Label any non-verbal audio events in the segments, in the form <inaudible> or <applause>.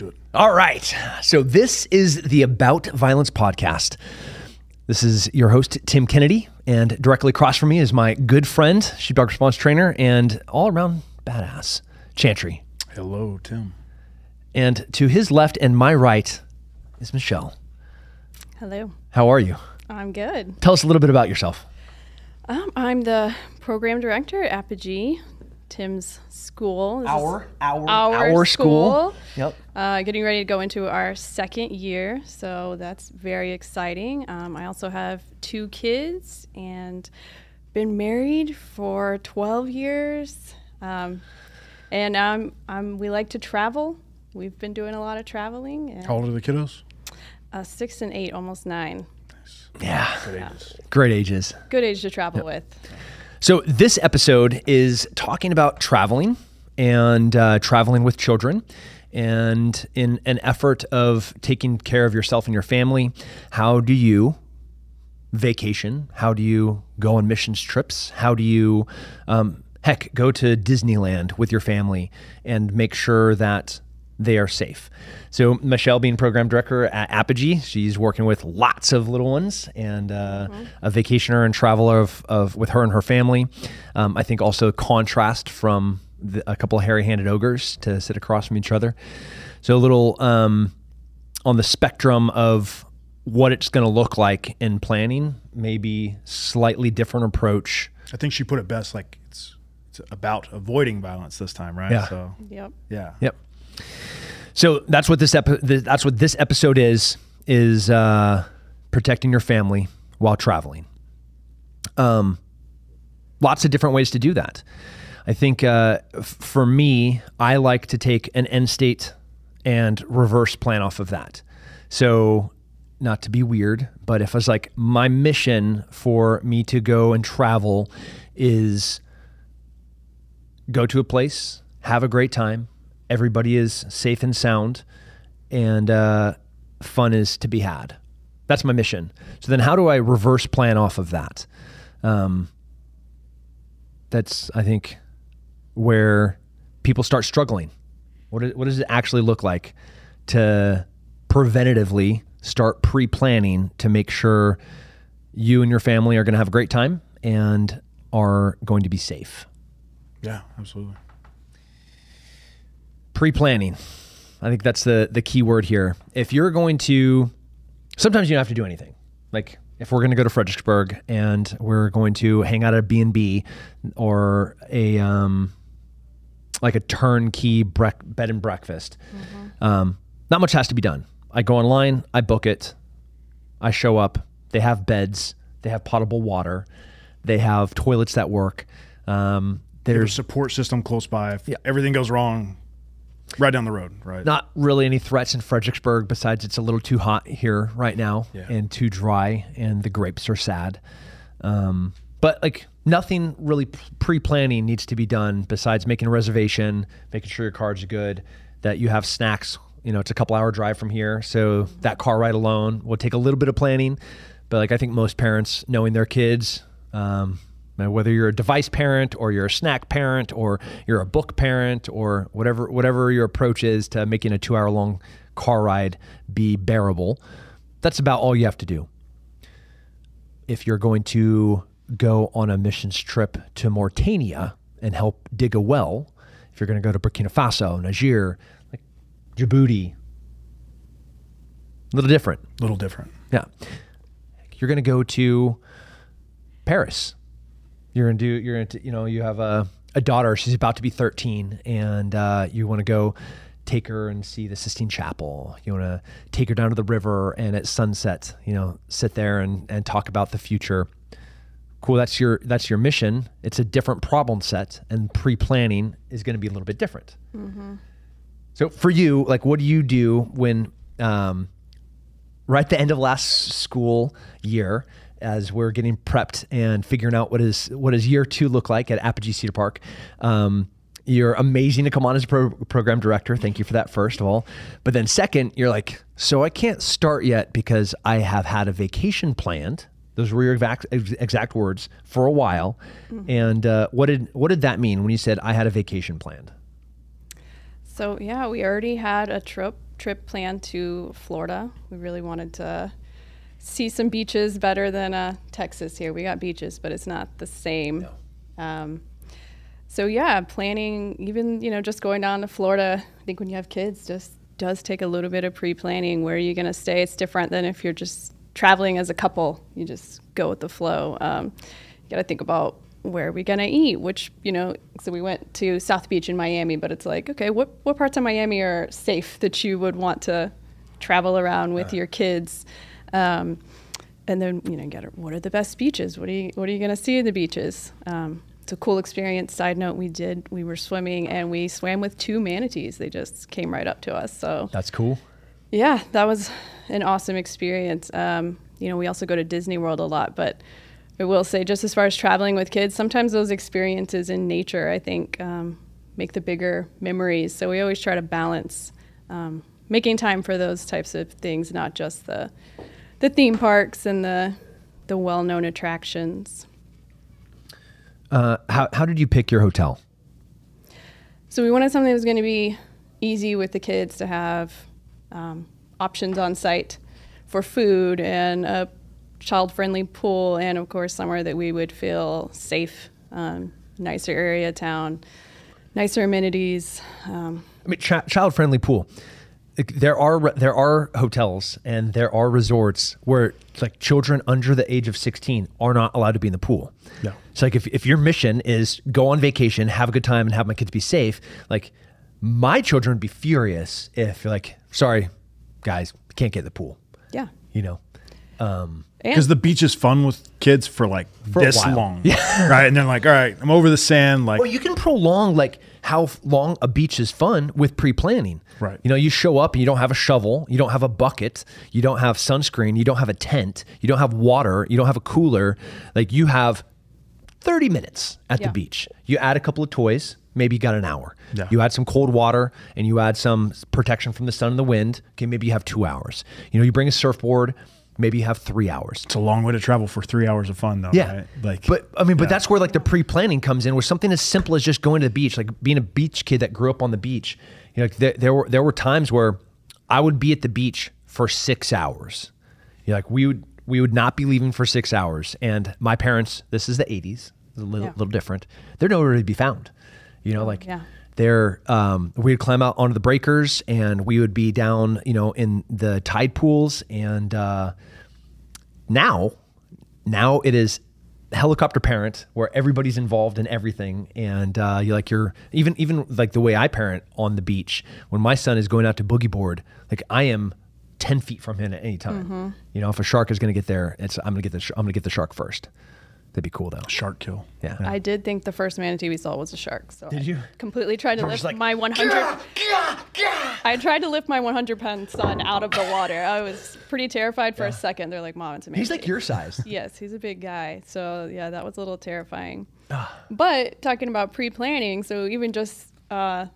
do it. All right. So this is the About Violence podcast. This is your host, Tim Kennedy, and directly across from me is my good friend, sheepdog response trainer, and all around badass, Chantry. Hello, Tim. And to his left and my right is Michelle. Hello. How are you? I'm good. Tell us a little bit about yourself. Um, I'm the program director at Apogee, Tim's school. This is our our, our school. school. Yep. Uh, getting ready to go into our second year, so that's very exciting. Um, I also have two kids and been married for 12 years. Um, and um, um, we like to travel. We've been doing a lot of traveling. And, How old are the kiddos? uh, six and eight, almost nine. Yeah. Good ages. Great ages. Good age to travel with. So, this episode is talking about traveling and uh, traveling with children. And in an effort of taking care of yourself and your family, how do you vacation? How do you go on missions trips? How do you, um, heck, go to Disneyland with your family and make sure that they are safe? So, Michelle, being program director at Apogee, she's working with lots of little ones and uh, a vacationer and traveler of, of with her and her family. Um, I think also contrast from the, a couple of hairy-handed ogres to sit across from each other. So, a little um, on the spectrum of what it's going to look like in planning, maybe slightly different approach. I think she put it best. Like it's it's about avoiding violence this time, right? Yeah. So Yep. yeah. Yep. So that's what this epi- that's what this episode is is uh, protecting your family while traveling. Um, lots of different ways to do that. I think uh, f- for me, I like to take an end state and reverse plan off of that. So, not to be weird, but if I was like, my mission for me to go and travel is go to a place, have a great time. Everybody is safe and sound, and uh, fun is to be had. That's my mission. So then, how do I reverse plan off of that? Um, that's I think where people start struggling. What, is, what does it actually look like to preventatively start pre-planning to make sure you and your family are going to have a great time and are going to be safe? Yeah, absolutely. pre-planning i think that's the the key word here if you're going to sometimes you don't have to do anything like if we're going to go to fredericksburg and we're going to hang out at a b&b or a um, like a turnkey bed and breakfast um, not much has to be done i go online i book it i show up they have beds they have potable water they have toilets that work um, There's there's a support system close by. If Yeah. everything goes wrong, right down the road, right? not really any threats in Fredericksburg besides it's a little too hot here right now Yeah. and too dry and the grapes are sad. Um, but like nothing really pre-planning needs to be done besides making a reservation, making sure your cards are good, that you have snacks. You know, it's a couple hour drive from here, so that car ride alone will take a little bit of planning. But like I think most parents, knowing their kids, um, whether you're a device parent or you're a snack parent or you're a book parent or whatever whatever your approach is to making a two hour long car ride be bearable, that's about all you have to do. If you're going to go on a missions trip to Mauritania and help dig a well, if you're going to go to Burkina Faso, Niger, like Djibouti, a little different. A little different. Yeah. You're going to go to Paris. You're going to do, you're going to, you know, you have a, a daughter, she's about to be 13, and uh, you want to go take her and see the Sistine Chapel. You want to take her down to the river and at sunset, you know, sit there and, and talk about the future. Cool. That's your, that's your mission. It's a different problem set and pre-planning is going to be a little bit different. So for you, like, what do you do when, um, right at the end of last school year, as we're getting prepped and figuring out what is what does year two look like at Apogee Cedar Park? Um, you're amazing to come on as a pro- program director. Thank you for that, first of all. But then, second, you're like, so I can't start yet because I have had a vacation planned. Those were your exact, exact words for a while. And uh, what did what did that mean when you said I had a vacation planned? So yeah, we already had a trip trip planned to Florida. We really wanted to see some beaches better than uh, Texas here. We got beaches, but it's not the same. Um, so yeah, planning, even you know, just going down to Florida. I think when you have kids, just does take a little bit of pre-planning. Where are you going to stay? It's different than if you're just traveling as a couple. You just go with the flow. Um, you got to think about where are we gonna eat? Which you know, so we went to South Beach in Miami, but it's like, okay, what what parts of Miami are safe that you would want to travel around with your kids? Um, and then you know, get what are the best beaches? What are you what are you gonna see in the beaches? Um, it's a cool experience. Side note: we did we were swimming and we swam with two manatees. They just came right up to us. So That's cool. Yeah, that was an awesome experience. Um, you know, we also go to Disney World a lot, but I will say, just as far as traveling with kids, sometimes those experiences in nature, I think, um, make the bigger memories. So we always try to balance um, making time for those types of things, not just the the theme parks and the the well-known attractions. Uh, how how did you pick your hotel? So we wanted something that was going to be easy with the kids to have um, options on site for food and a child-friendly pool, and of course somewhere that we would feel safe, um, nicer area town, nicer amenities. Um, I mean, ch- child friendly pool. There are there are hotels and there are resorts where like children under the age of 16 are not allowed to be in the pool. Yeah. So like if, if your mission is go on vacation, have a good time and have my kids be safe, like my children would be furious if you're like, sorry, guys, can't get in the pool. yeah. You know? Um, Because the beach is fun with kids for like For this while. long, <laughs> right? And they're like, "All right, I'm over the sand." Like, Well, you can prolong like how long a beach is fun with pre-planning. Right. You know, you show up and you don't have a shovel, you don't have a bucket, you don't have sunscreen, you don't have a tent, you don't have water, you don't have a cooler. Like you have 30 minutes at Yeah. the beach. You add a couple of toys, maybe you got an hour. Yeah. You add some cold water and you add some protection from the sun and the wind. Okay, maybe you have 2 hours. You know, you bring a surfboard, maybe you have 3 hours. it's a long way to travel for three hours of fun, though. Yeah. right? Like, but I mean, but that's where like the pre-planning comes in, where something as simple as just going to the beach, like being a beach kid that grew up on the beach. You know, like there, there were there were times where I would be at the beach for six hours. You know, like we would we would not be leaving for six hours, and my parents. This is the '80s, a little Yeah. little different. They're nowhere to be found. You know, like yeah. they're um, we'd climb out onto the breakers, and we would be down, you know, in the tide pools, and uh, now now it is helicopter parent where everybody's involved in everything and uh, you like you're even even like the way i parent on the beach when my son is going out to boogie board like i am 10 feet from him at any time. You know if a shark is going to get there it's i'm going to get the i'm going to get the shark first that'd be cool though shark kill. yeah I did think the first manatee we saw was a shark. So Did I you? completely tried to lift like, my 100. I tried to lift my 100 pound son out of the water. I was pretty terrified for a second. They're like, "Mom, it's a manatee." he's like your size <laughs> Yes, he's a big guy. So yeah, that was a little terrifying. Ah. but talking about pre-planning, so even just uh,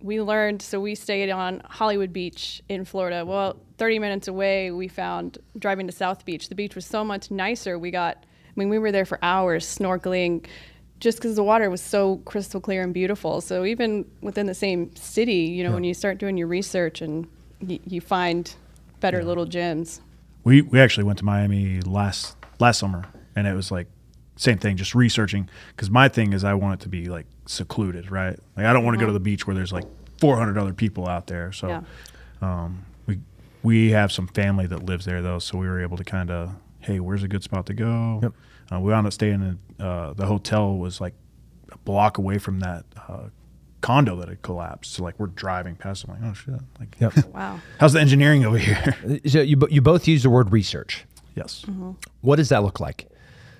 we learned. So we stayed on Hollywood Beach in Florida. Well, 30 minutes away, we found driving to South Beach. The beach was so much nicer. We got. I mean, we were there for hours snorkeling. Just because the water was so crystal clear and beautiful. So even within the same city, you know, when you start doing your research and y- you find better little gems. We we actually went to Miami last last summer, and it was like same thing, just researching. Because my thing is, I want it to be like secluded, right? Like I don't want to go to the beach where there's like 400 other people out there. So, Yeah. um, we we have some family that lives there though, so we were able to kind of, hey, where's a good spot to go? Yep. Uh, we wound up staying in uh, the hotel was like a block away from that uh, condo that had collapsed. So like we're driving past, I'm like, oh shit, like Yep. <laughs> Wow. how's the engineering over here? <laughs> so you, you both use the word research yes. What does that look like?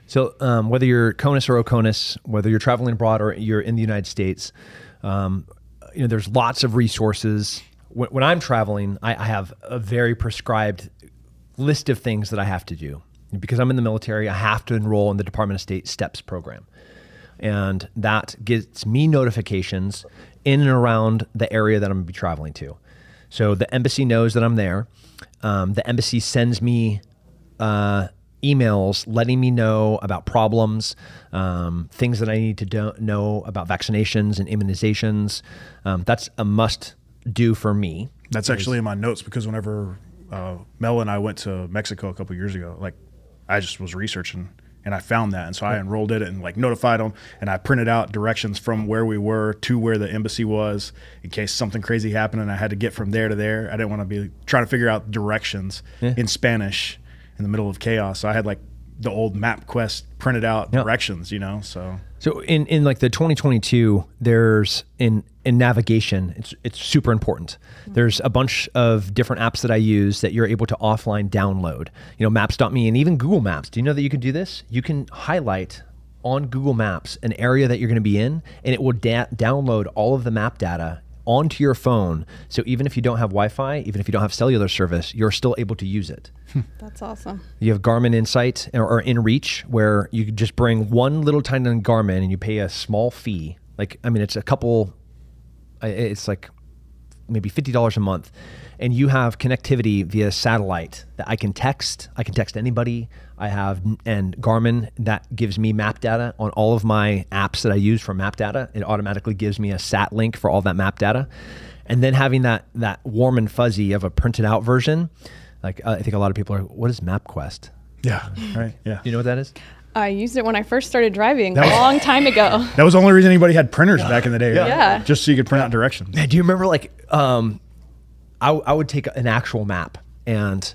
So, um, whether you're CONUS or OCONUS, whether you're traveling abroad or you're in the United States, um, you know, there's lots of resources. When, when I'm traveling, I, I have a very prescribed list of things that I have to do. Because I'm in the military, I have to enroll in the Department of State STEPS program. And that gets me notifications in and around the area that I'm going to be traveling to. So the embassy knows that I'm there. Um, the embassy sends me uh, emails letting me know about problems, um, things that I need to do- know about vaccinations and immunizations. Um, that's a must do for me. That's actually in my notes because whenever uh, Mel and I went to Mexico a couple years ago, like I just was researching and I found that, and so I enrolled it and like notified them, and I printed out directions from where we were to where the embassy was in case something crazy happened and I had to get from there to there. I didn't want to be trying to figure out directions Yeah. in Spanish in the middle of chaos. So I had like the old MapQuest printed out Yeah. directions, you know. So So in, in like the 2022, there's in in navigation, it's it's super important. Hmm. There's a bunch of different apps that I use that you're able to offline download. You know, Maps.me and even Google Maps. Do you know that you can do this? You can highlight on Google Maps an area that you're going to be in, and it will da- download all of the map data onto your phone. So even if you don't have Wi-Fi, even if you don't have cellular service, you're still able to use it. Hmm. <laughs> That's awesome. You have Garmin Insight or, or InReach, where you just bring one little tiny Garmin and you pay a small fee. Like, I mean, it's a couple, I- it's like maybe $50 a month. And you have connectivity via satellite that I can text. I can text anybody. I have, and Garmin that gives me map data on all of my apps that I use for map data. It automatically gives me a sat link for all that map data. And then having that, that warm and fuzzy of a printed out version, like uh, I think a lot of people are, what is MapQuest? yeah, <laughs> right, yeah. Do you know what that is? I used it when I first started driving That a was- long time ago. <laughs> That was the only reason anybody had printers back in the day. right? Yeah. Just so you could print out directions. Man, do you remember like um, I, I would take an actual map and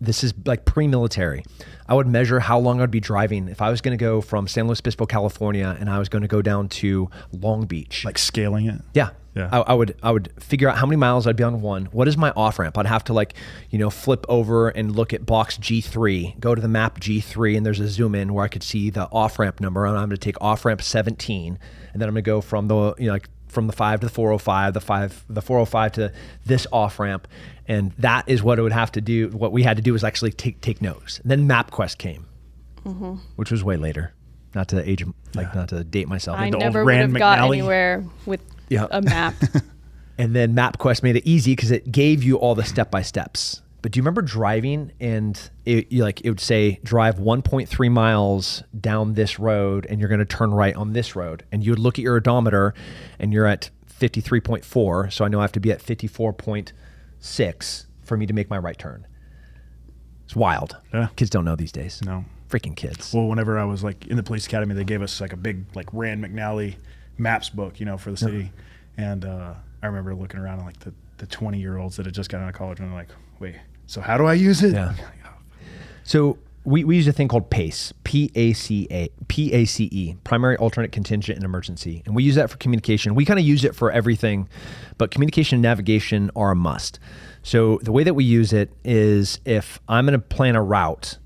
this is like pre-military. I would measure how long I'd be driving if I was going to go from San Luis Obispo, California, and I was going to go down to Long Beach. Like scaling it. Yeah. Yeah. I, I would I would figure out how many miles I'd be on one. What is my off ramp? I'd have to like, you know, flip over and look at box G3, go to the map G3, and there's a zoom in where I could see the off ramp number. And I'm going to take off ramp 17, and then I'm going to go from the you know like from the five to the 405, the five the 405 to this off ramp, and that is what it would have to do. What we had to do was actually take take notes. And then MapQuest came, mm-hmm. which was way later. Not to age like not to date myself. I the old never would Rand have got McNally. anywhere with Yeah. a map. <laughs> And then MapQuest made it easy because it gave you all the step by steps. But do you remember driving and it you like it would say drive 1.3 miles down this road and you're going to turn right on this road and you would look at your odometer and you're at 53.4 so I know I have to be at 54.6 for me to make my right turn. It's wild. Yeah. Kids don't know these days. No. Freaking kids. Well, whenever I was like in the police academy, they gave us like a big like Rand McNally maps book, you know, for the city. And uh, I remember looking around and like the the twenty year olds that had just got out of college and they're like, wait, so how do I use it? Yeah. <laughs> So we, we use a thing called PACE, P A C A, P A C E, primary, alternate, contingent, and emergency. And we use that for communication. We kind of use it for everything, but communication and navigation are a must. So the way that we use it is if I'm going to plan a route,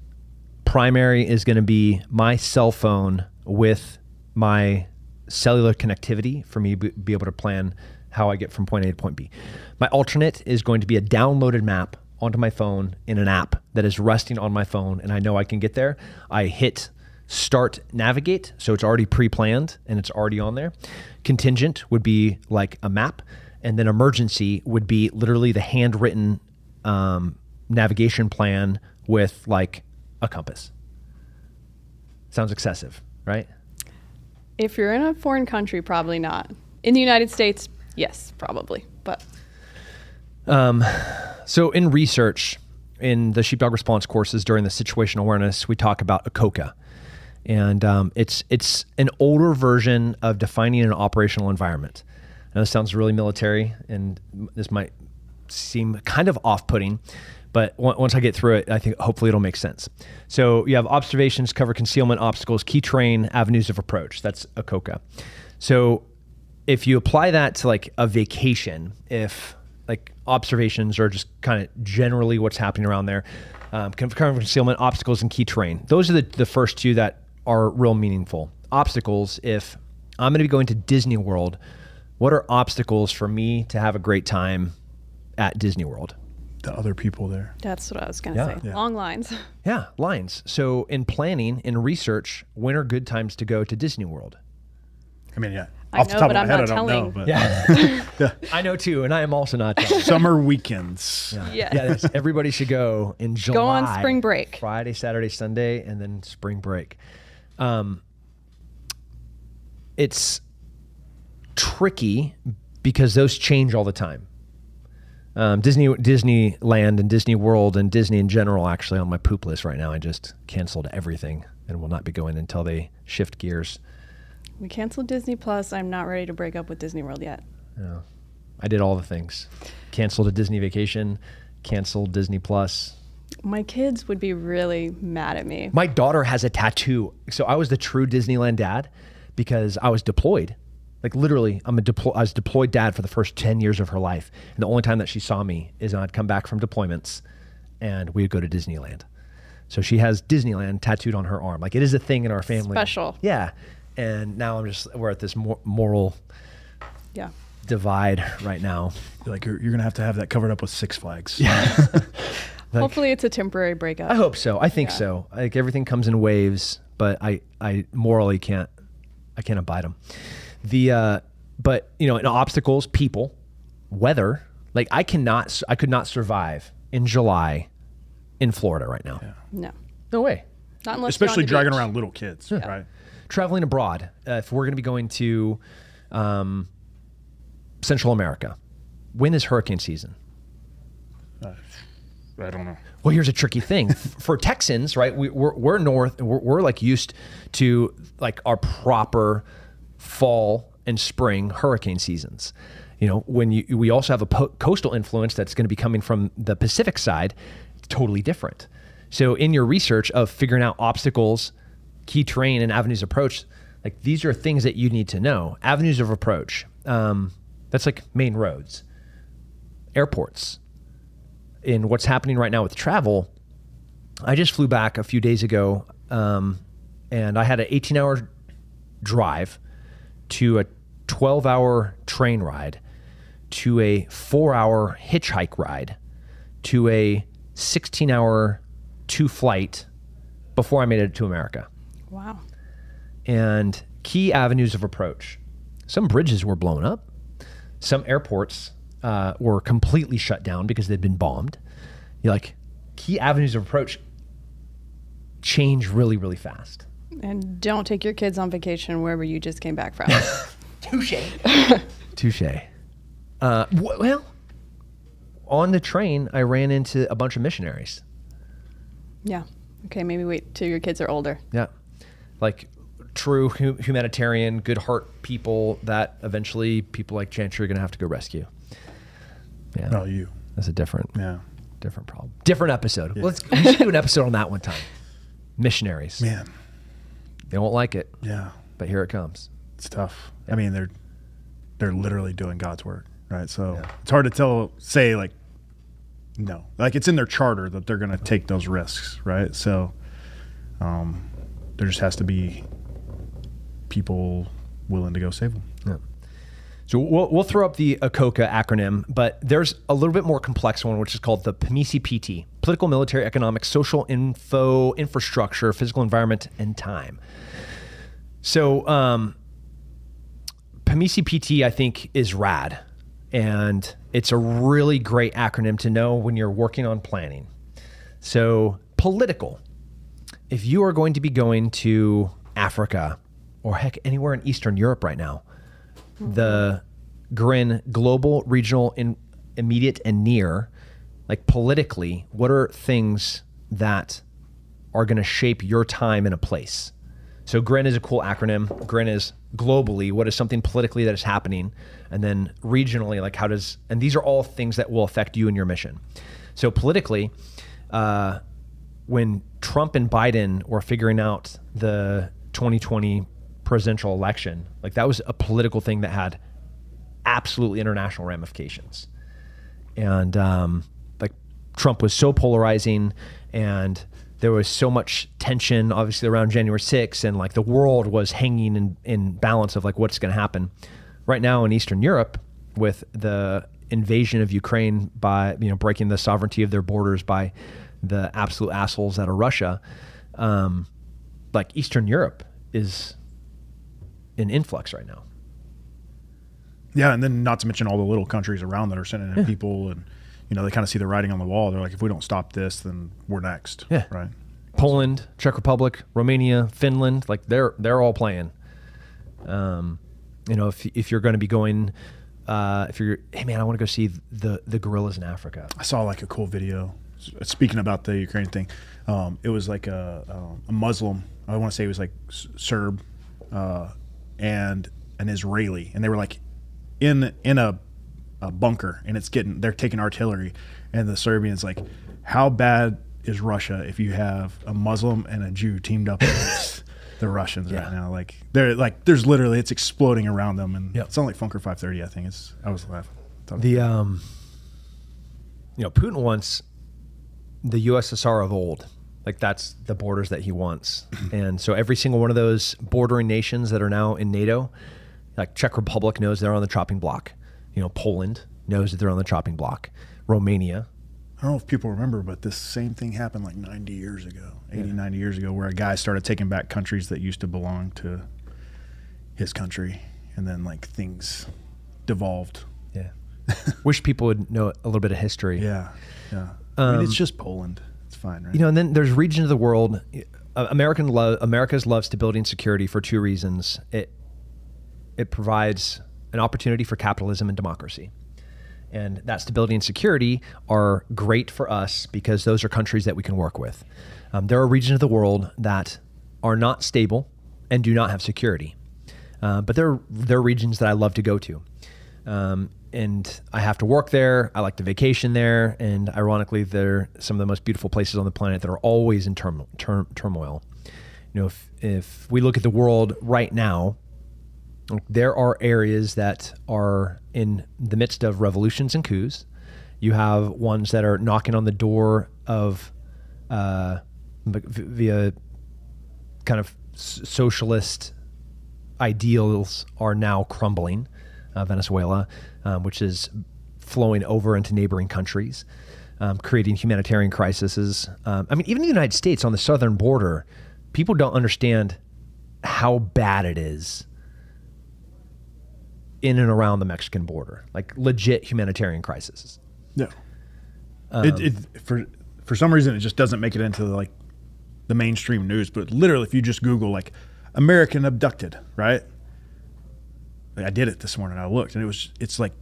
primary is going to be my cell phone with my cellular connectivity for me to be able to plan how I get from point A to point B. My alternate is going to be a downloaded map onto my phone in an app that is resting on my phone and I know I can get there. I hit start navigate, so it's already pre-planned and it's already on there. Contingent would be like a map, and then emergency would be literally the handwritten um, navigation plan with like a compass. Sounds excessive, right? If you're in a foreign country, probably not. In the United States, yes, probably. But So in research, in the sheepdog response courses during the situational awareness, we talk about ACOCA, and um, it's it's an older version of defining an operational environment. Now this sounds really military, and this might seem kind of off-putting, but once I get through it, I think hopefully it'll make sense. So you have observations, cover concealment, obstacles, key terrain, avenues of approach. That's a COCA. So if you apply that to like a vacation, if like observations are just kind of generally what's happening around there, um, cover concealment, obstacles, and key terrain. Those are the, the first two that are real meaningful. Obstacles, if I'm going to be going to Disney World, what are obstacles for me to have a great time at Disney World? The other people there. that's what I was going to Yeah. say. Yeah. Long lines. <laughs> Yeah, lines. So in planning, in research, when are good times to go to Disney World? I mean, yeah. I Off the top but of my I'm head, not I don't know. But Yeah. <laughs> <laughs> I know too, and I am also not telling. summer weekends. Yeah. Yeah, that's- everybody should go in July. Go on spring break. Friday, Saturday, Sunday, and then spring break. Um, it's tricky because those change all the time. Um, Disney, Disneyland, and Disney World, and Disney in general, actually, on my poop list right now. I just canceled everything and will not be going until they shift gears. We canceled Disney Plus. I'm not ready to break up with Disney World yet. Yeah. I did all the things. Canceled a Disney vacation, canceled Disney Plus. My kids would be really mad at me. My daughter has a tattoo. So I was the true Disneyland dad because I was deployed. Like literally, I'm a deploy. I was deployed dad for the first ten years of her life, and the only time that she saw me is I'd come back from deployments, and we'd go to Disneyland. So she has Disneyland tattooed on her arm. Like it is a thing in our family. Special. Yeah. And now I'm just we're at this mor- moral Yeah. divide right now. Like you're, you're gonna have to have that covered up with Six Flags. <laughs> <laughs> Like- Hopefully, it's a temporary breakup. I hope so. I think Yeah. so. Like everything comes in waves, but I I morally can't I can't abide them. The uh but you know, in obstacles, people, weather, like I cannot I could not survive in July in Florida right now. No. No way. Not unless you're on Especially dragging beach. around little kids, right? Traveling abroad, uh, if we're going to be going to um, Central America, when is hurricane season? I don't know. Well, here's a tricky thing <laughs> for Texans, right? We, we're, we're north, we're, we're like used to like our proper fall and spring hurricane seasons. You know, when you we also have a po- coastal influence that's going to be coming from the Pacific side, totally different. So, in your research of figuring out obstacles, key terrain, and avenues of approach, like these are things that you need to know. Avenues of approach. Um, that's like main roads, airports, in what's happening right now with travel, I just flew back a few days ago, um, and I had an 18 hour drive to a 12 hour train ride to a four hour hitchhike ride to a 16 hour two flight before I made it to America. Wow. And key avenues of approach. Some bridges were blown up. Some airports uh, were completely shut down because they'd been bombed. You're like, key avenues of approach change really, really fast. And don't take your kids on vacation wherever you just came back from. <laughs> Touche. <laughs> Touche. Uh, w- well, on the train, I ran into a bunch of missionaries. yeah. Okay, maybe wait till your kids are older. Yeah. Like true hu- humanitarian, good heart people that eventually people like Chantry are going to have to go rescue. Yeah. No, you. That's a different, Yeah. different problem. Different episode. Let's we should do an episode on that one time. <laughs> Missionaries. Man. They won't like it, Yeah. but here it comes. It's tough. I mean, they're they're literally doing God's work, right? So it's hard to tell. Say like, no, like it's in their charter that they're going to take those risks, right? So, um, there just has to be people willing to go save them. Yeah. So we'll, we'll throw up the ACOCA acronym, but there's a little bit more complex one, which is called the PMISI PT: Political, Military, Economic, Social, Info, Infrastructure, Physical Environment, and Time. So um, PMESII-PT, I think, is rad, and it's a really great acronym to know when you're working on planning. So political, if you are going to be going to Africa or heck anywhere in Eastern Europe right now, the GRIN global, regional, in, immediate, and near, like politically, what are things that are going to shape your time in a place? So GRIN is a cool acronym. GRIN is globally, what is something politically that is happening? And then regionally, like how does, and these are all things that will affect you and your mission. So politically, uh, when Trump and Biden were figuring out the 2020 presidential election, like that was a political thing that had absolutely international ramifications. And um, Trump was so polarizing, and there was so much tension, obviously around January 6th, and like the world was hanging in, in balance of like what's going to happen. Right now in Eastern Europe, with the invasion of Ukraine by you know breaking the sovereignty of their borders by the absolute assholes out of Russia, um, like Eastern Europe is in influx right now. Yeah, and then not to mention all the little countries around that are sending in people, and you know they kind of see the writing on the wall. They're like, if we don't stop this, then we're next. Yeah. Right. Poland, Czech Republic, Romania, Finland, like they're they're all playing. Um, you know, if if you're going to be going uh, if you're, hey man, I want to go see the the gorillas in Africa. I saw like a cool video. Speaking about the Ukraine thing, um, it was like a, a Muslim. I want to say it was like Serb uh, and an Israeli, and they were like in in a, a bunker, and it's getting they're taking artillery, and the Serbians like, how bad is Russia if you have a Muslim and a Jew teamed up against <laughs> the Russians Yeah. right now? Like they're like there's literally it's exploding around them, and Yep. it's only Funker 530. I think it's I was laughing. The um, you know, Putin wants the USSR of old. Like that's the borders that he wants, <clears throat> and so every single one of those bordering nations that are now in NATO, like Czech Republic knows they're on the chopping block. You know, Poland knows that they're on the chopping block. Romania, I don't know if people remember, but this same thing happened like 90 years ago, 80, 90 years ago, where a guy started taking back countries that used to belong to his country. And then like things devolved. yeah. <laughs> Wish people would know a little bit of history. Yeah. Yeah. I mean, Um, it's just Poland. It's fine, right? You know, and then there's regions of the world. American love America's love stability and security for two reasons. It it provides an opportunity for capitalism and democracy. And that stability and security are great for us because those are countries that we can work with. Um, there are regions of the world that are not stable and do not have security. Uh, but there, there are regions that I love to go to. Um, and I have to work there. I like to vacation there. And ironically, they're some of the most beautiful places on the planet that are always in turm- tur- turmoil. You know, if, if we look at the world right now, there are areas that are in the midst of revolutions and coups. You have ones that are knocking on the door of uh, via kind of socialist ideals are now crumbling. Uh, Venezuela, um, which is flowing over into neighboring countries, um, creating humanitarian crises. Um, I mean, even in the United States on the southern border, people don't understand how bad it is in and around the Mexican border, like legit humanitarian crises. Yeah. Um, it, it, for, for some reason, it just doesn't make it into like the mainstream news. But literally, if you just Google like American abducted, right? I did it this morning. I looked and it was, it's like,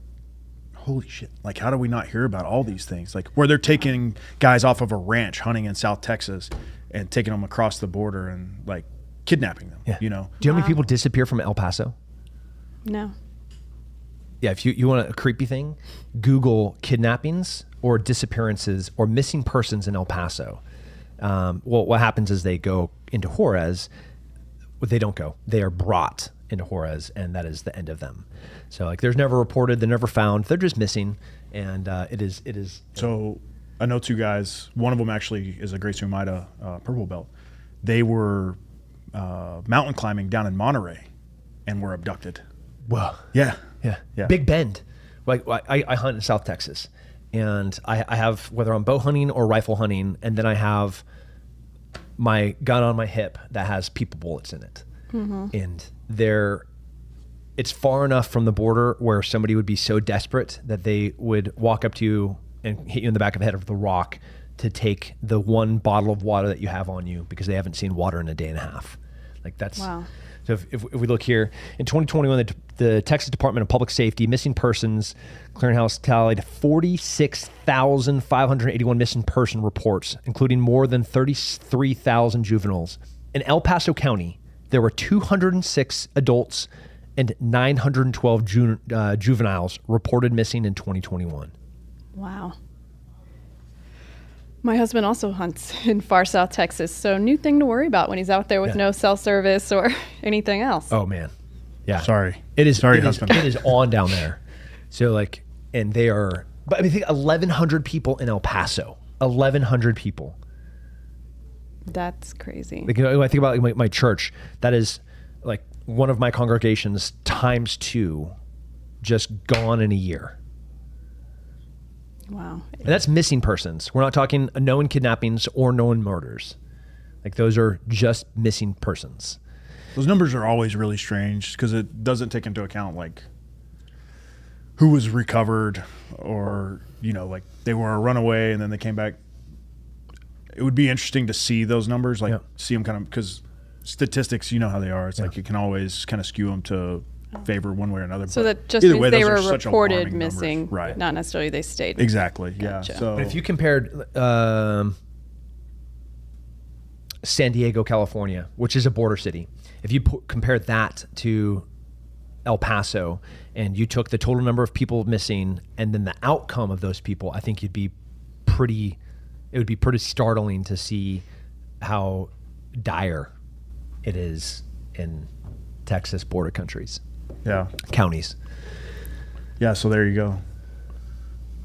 holy shit. Like, how do we not hear about all these things? Like, where they're taking guys off of a ranch hunting in South Texas and taking them across the border and like kidnapping them, Yeah. you know? Do you know how many people disappear from El Paso? No. Yeah, if you, you want a creepy thing, Google kidnappings or disappearances or missing persons in El Paso. Um, well, what happens is they go into Juarez. Well, they don't go. They are brought into Juarez, and that is the end of them. So, like, there's never reported. They're never found. They're just missing, and uh, it is it is. So I know two guys. One of them actually is a Gracie Humaita uh, purple belt. They were uh, mountain climbing down in Monterrey and were abducted. Whoa. Yeah. Yeah. Yeah. Big Bend. Like I, I hunt in South Texas, and I, I have whether I'm bow hunting or rifle hunting, and then I have my gun on my hip that has people bullets in it, mm-hmm. and they're it's far enough from the border where somebody would be so desperate that they would walk up to you and hit you in the back of the head with a rock to take the one bottle of water that you have on you because they haven't seen water in a day and a half. Like that's Wow. So if, if, we look here in 2021, the, the Texas Department of Public Safety missing persons clearinghouse tallied 46,581 missing person reports, including more than 33,000 juveniles. In El Paso County, there were 206 adults and 912 ju- uh, juveniles reported missing in 2021. Wow. My husband also hunts <laughs> in far south Texas, so new thing to worry about when he's out there with Yeah. no cell service or <laughs> anything else. Oh man, yeah. Sorry. It is Sorry, it is- husband. it is on down there. So like, and they are. But I mean, think 1,100 people in El Paso. 1,100 people. That's crazy. Like you know, when I think about like, my, my church, that is like one of my congregations times two, just gone in a year. Wow. And that's missing persons. We're not talking known kidnappings or known murders. Like those are just missing persons. Those numbers are always really strange because it doesn't take into account like who was recovered or you know like they were a runaway and then they came back. It would be interesting to see those numbers, like Yeah. see them kind of because statistics, you know how they are. It's like you can always kind of skew them to favor one way or another. So but that just means way, they were reported alarming numbers. missing, right? not necessarily they stayed. Exactly. Gotcha. Yeah. So But if you compared um, San Diego, California, which is a border city, if you pu- compare that to El Paso and you took the total number of people missing and then the outcome of those people, I think you'd be pretty, it would be pretty startling to see how dire it is in Texas border countries, yeah, counties. yeah. So there you go.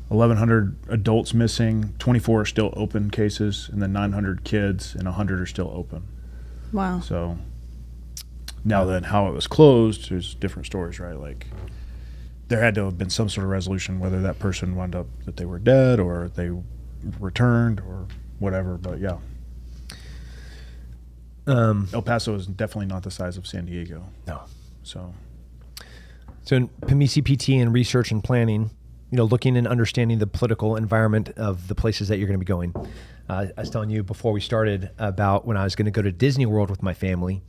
1,100 adults missing, 24 are still open cases, and then 900 kids, and 100 are still open. Wow. So now then, how it was closed, there's different stories, right? Like there had to have been some sort of resolution, whether that person wound up that they were dead or they returned or whatever. But yeah, Um, El Paso is definitely not the size of San Diego. no. So So in PME CPT and research and planning, you know, looking and understanding the political environment of the places that you're going to be going. Uh, I was telling you before we started about when I was going to go to Disney World with my family,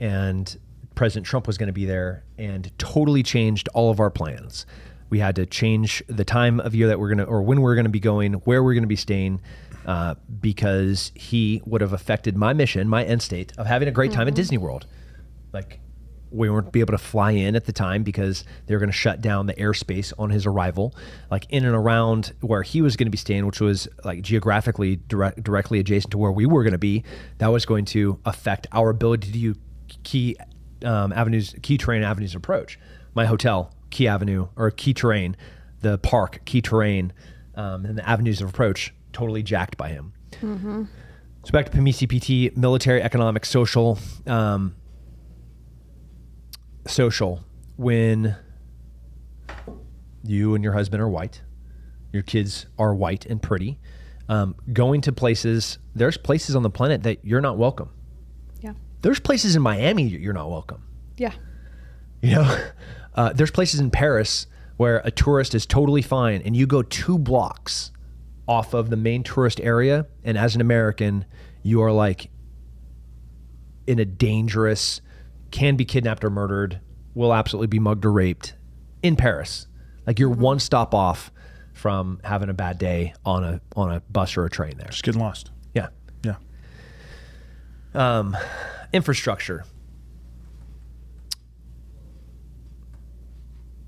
and President Trump was going to be there, and totally changed all of our plans. We had to change the time of year that we're going to, or when we're going to be going, where we're going to be staying, uh, because he would have affected my mission, my end state of having a great time at Disney World. Like we weren't be able to fly in at the time because they were going to shut down the airspace on his arrival. Like in and around where he was going to be staying which was like geographically direct, directly adjacent to where we were going to be that was going to affect our ability to use key um, avenues key terrain avenues approach. My hotel key avenue or key terrain the park key terrain um, and the avenues of approach totally jacked by him. So back to PME-CPT, military, economic, social. Um, social, when you and your husband are white, your kids are white and pretty, um, going to places, there's places on the planet that you're not welcome. Yeah. There's places in Miami you're not welcome. Yeah. You know, <laughs> uh, there's places in Paris where a tourist is totally fine, and you go two blocks off of the main tourist area, and as an American, you are like in a dangerous, can be kidnapped or murdered, will absolutely be mugged or raped in Paris. Like you're one stop off from having a bad day on a on a bus or a train there. just getting lost. Yeah. Yeah. Um, infrastructure.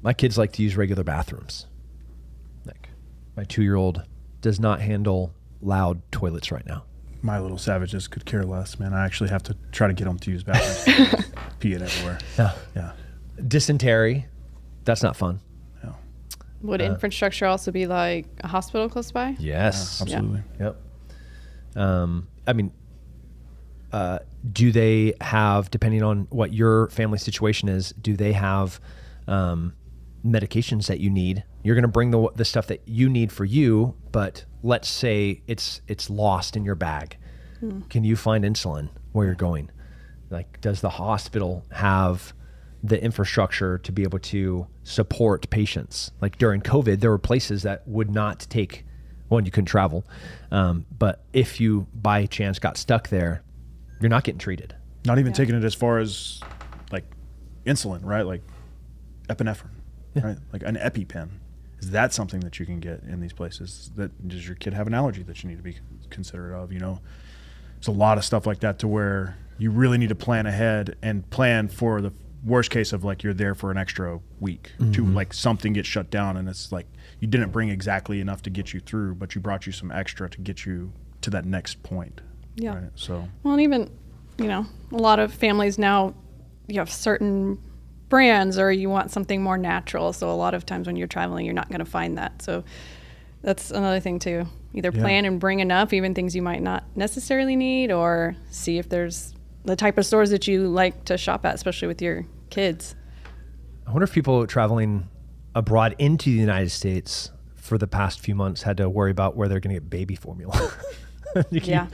My kids like to use regular bathrooms. Like my two year old does not handle loud toilets right now. My little savages could care less, man. I actually have to try to get them to use bathrooms. <laughs> Pee it everywhere. Yeah. Yeah. Dysentery. That's not fun. Yeah. Would infrastructure also be like a hospital close by? Yes. Absolutely. Yep. Um, I mean, uh, do they have, depending on what your family situation is, do they have um, medications that you need? You're going to bring the the stuff that you need for you, but let's say it's it's lost in your bag. Can you find insulin where you're going? Like, does the hospital have the infrastructure to be able to support patients? Like during COVID, there were places that would not take one, you couldn't travel. Um, but if you by chance got stuck there, you're not getting treated. Not even taking it as far as like insulin, right? Like epinephrine, right? Like an EpiPen. Is that something that you can get in these places? That does your kid have an allergy that you need to be considerate of? You know, there's a lot of stuff like that to where you really need to plan ahead and plan for the worst case of like you're there for an extra week to mm-hmm. like something gets shut down and it's like you didn't bring exactly enough to get you through, but you brought you some extra to get you to that next point. Yeah. Right? So Well, and even, you know, a lot of families now, you have certain brands or you want something more natural. So a lot of times when you're traveling, you're not going to find that. So that's another thing too. Either Yeah. plan and bring enough, even things you might not necessarily need, or see if there's the type of stores that you like to shop at, especially with your kids. I wonder if people traveling abroad into the United States for the past few months had to worry about where they're going to get baby formula. <laughs> You Yeah.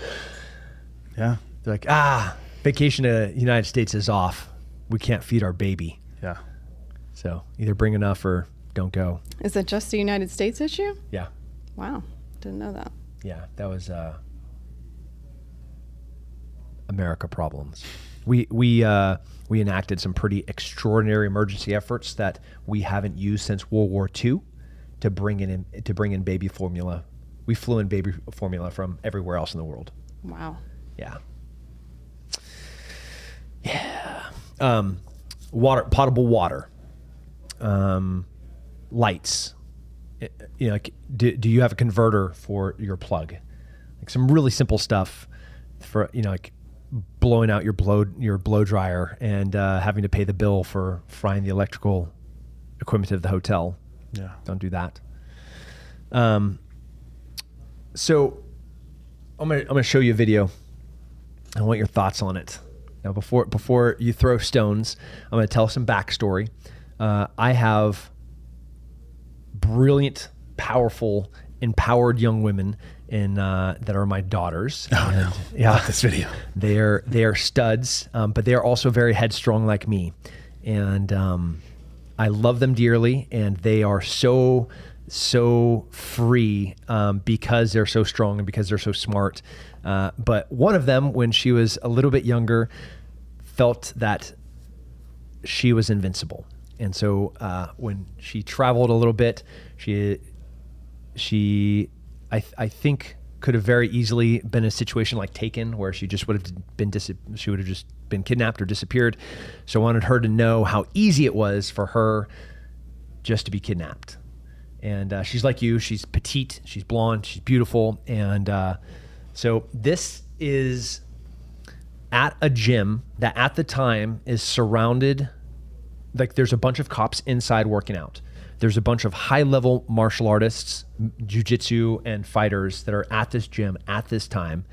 yeah, They're like, ah, vacation to the United States is off. We can't feed our baby. Yeah. So either bring enough or don't go. Is it just a United States issue? Yeah. Wow. Didn't know that. Yeah. That was uh, America problems. we we uh, we enacted some pretty extraordinary emergency efforts that we haven't used since World War II to bring in to bring in baby formula. We flew in baby formula from everywhere else in the world. Wow. Yeah. Yeah. Um, water, potable water, um, lights. You know, like, do, do you have a converter for your plug? Like some really simple stuff for you know, like blowing out your blow your blow dryer and uh, having to pay the bill for frying the electrical equipment of the hotel. Yeah. Don't do that. Um, so I'm gonna I'm gonna show you a video. I want your thoughts on it. Now, before before you throw stones, I'm gonna tell some backstory. Uh, I have brilliant, powerful, empowered young women in uh, that are my daughters. Oh, And, no. Yeah, this video. <laughs> they are they are studs, um, but they are also very headstrong like me, and um, I love them dearly. And they are so so free um, because they're so strong and because they're so smart. Uh, but one of them, when she was a little bit younger, felt that she was invincible, and so uh, when she traveled a little bit, she she I, th- I think could have very easily been a situation like Taken where she just would have been dis- she would have just been kidnapped or disappeared. So I wanted her to know how easy it was for her just to be kidnapped. And uh, she's like you. She's petite. She's blonde. She's beautiful. And uh, so this is at a gym that at the time is surrounded like there's a bunch of cops inside working out. There's a bunch of high level martial artists, m- jujitsu, and fighters that are at this gym at this time.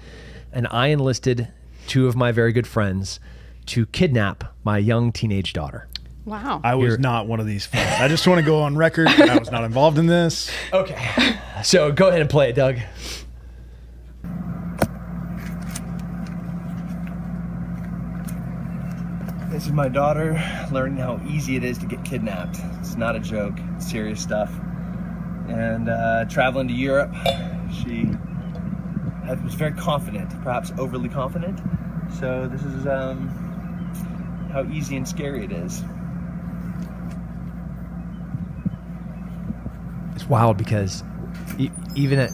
And I enlisted two of my very good friends to kidnap my young teenage daughter. Wow. I was You're- not one of these friends. I just want to go on record. that I was not involved in this. <laughs> Okay. So go ahead and play it, Doug. This is my daughter learning how easy it is to get kidnapped. It's not a joke, serious stuff. And uh, traveling to Europe, she was very confident, perhaps overly confident. So this is um, how easy and scary it is. It's wild because even at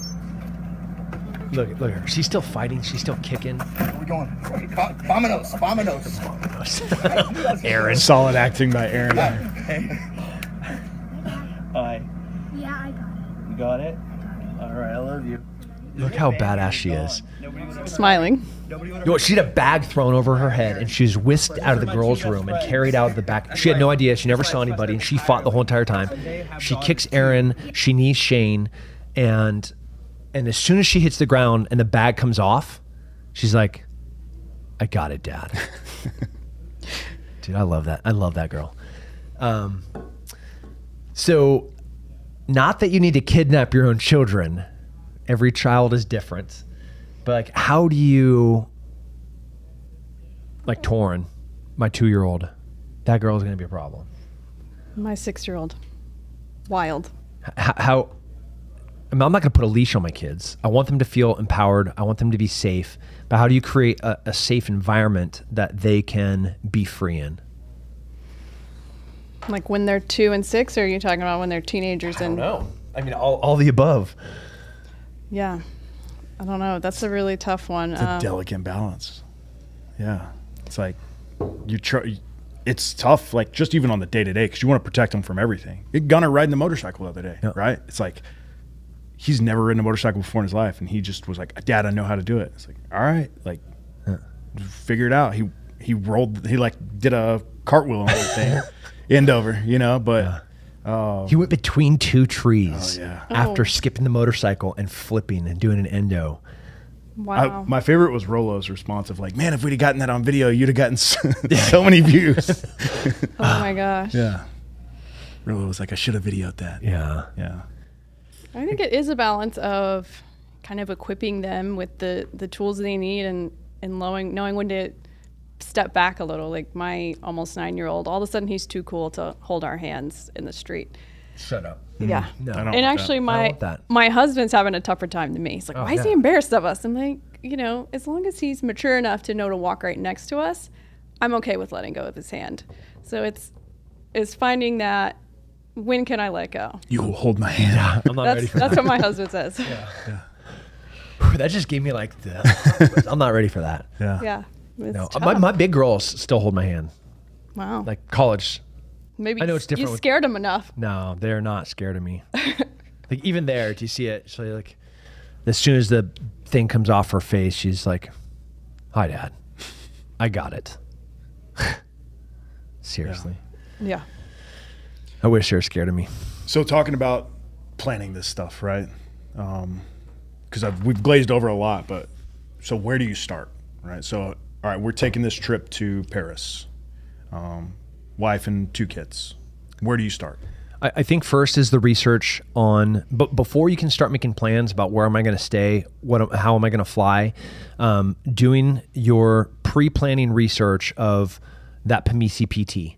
look, look at her. She's still fighting. She's still kicking. Where we going? Vamonos, vamonos. <laughs> Aaron. Solid acting by Aaron. Hi, <laughs> Yeah, I got it. you got it? All right, I love you. Look how badass she is. Nobody would Smiling. You know, she had a bag thrown over her head and she was whisked out of the girls' room and carried out of the back. She had no idea. She never saw anybody and she fought the whole entire time. She kicks Aaron, she knees Shane, and and as soon as she hits the ground and the bag comes off, she's like, I got it, Dad. <laughs> Dude, I love that. I love that girl. Um, so, not that you need to kidnap your own children. Every child is different. But like, how do you, like Torin, my two-year-old, that girl is going to be a problem. My six year old. Wild. H- how? I mean, I'm not going to put a leash on my kids. I want them to feel empowered. I want them to be safe. But how do you create a, a safe environment that they can be free in? Like when they're two and six, or are you talking about when they're teenagers I don't and know. I mean, all, all the above. yeah. I don't know. That's a really tough one. It's a Um, delicate balance. Yeah. It's like you try. It's tough, like just even on the day to day, because you want to protect them from everything. You Gunner riding the motorcycle the other day, Yeah. right? It's like he's never ridden a motorcycle before in his life, and he just was like, "Dad, I know how to do it." It's like, all right, like figure it out. He he rolled, he like did a cartwheel on the thing, end over, you know. But oh, He went between two trees Oh, yeah. after Oh. skipping the motorcycle and flipping and doing an endo. wow. I, my favorite was Rolo's response of like, "Man, if we'd have gotten that on video, you'd have gotten so, <laughs> <laughs> so many views." <laughs> oh my gosh. yeah. Rolo was like, "I should have videoed that." Yeah. Yeah. I think it is a balance of kind of equipping them with the the tools they need and and knowing knowing when to step back a little. Like my almost nine year old, all of a sudden he's too cool to hold our hands in the street. Shut up. Yeah. Mm-hmm. No. I don't And actually, that. my that. my husband's having a tougher time than me. He's like, Oh, "Why is he embarrassed of us?" I'm like, you know, as long as he's mature enough to know to walk right next to us, I'm okay with letting go of his hand. So it's it's finding that when can I let go? You will hold my hand. Yeah, I'm not ready That's for that's that. That's what my husband says. <laughs> Yeah, yeah. that just gave me like the. I'm not ready for that. Yeah. Yeah. No, tough. my, my big girls still hold my hand. wow. Like college, Maybe I know you- it's different You with- scared him enough. no, they're not scared of me. <laughs> like even there, do you see it? So like, as soon as the thing comes off her face, she's like, "Hi, Dad, I got it." <laughs> Seriously, Yeah. I wish they were scared of me. So talking about planning this stuff, right? Because I've we've glazed over a lot, but so where do you start, right? So all right, we're taking this trip to Paris, um, wife and two kids. Where do you start? I, I think first is the research on, but before you can start making plans about where am I going to stay, what, how am I going to fly, um, doing your pre-planning research of that PMESII-PT,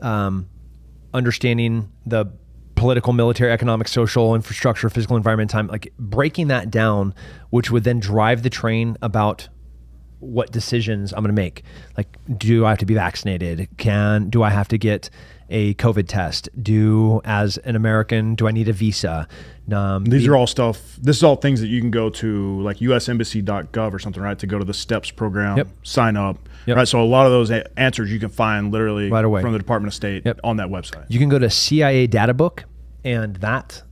um, understanding the political, military, economic, social, infrastructure, physical environment, time, like breaking that down, which would then drive the train about what decisions I'm going to make. Like, do I have to be vaccinated? Can do I have to get a COVID test? Do as an American, do I need a visa? Um, These the- are all stuff. This is all things that you can go to like usembassy.gov or something, right? To go to the STEPS program, Yep. sign up, Yep. right? So a lot of those a- answers you can find literally Right away. from the Department of State Yep. on that website. you can go to CIA Data Book, and that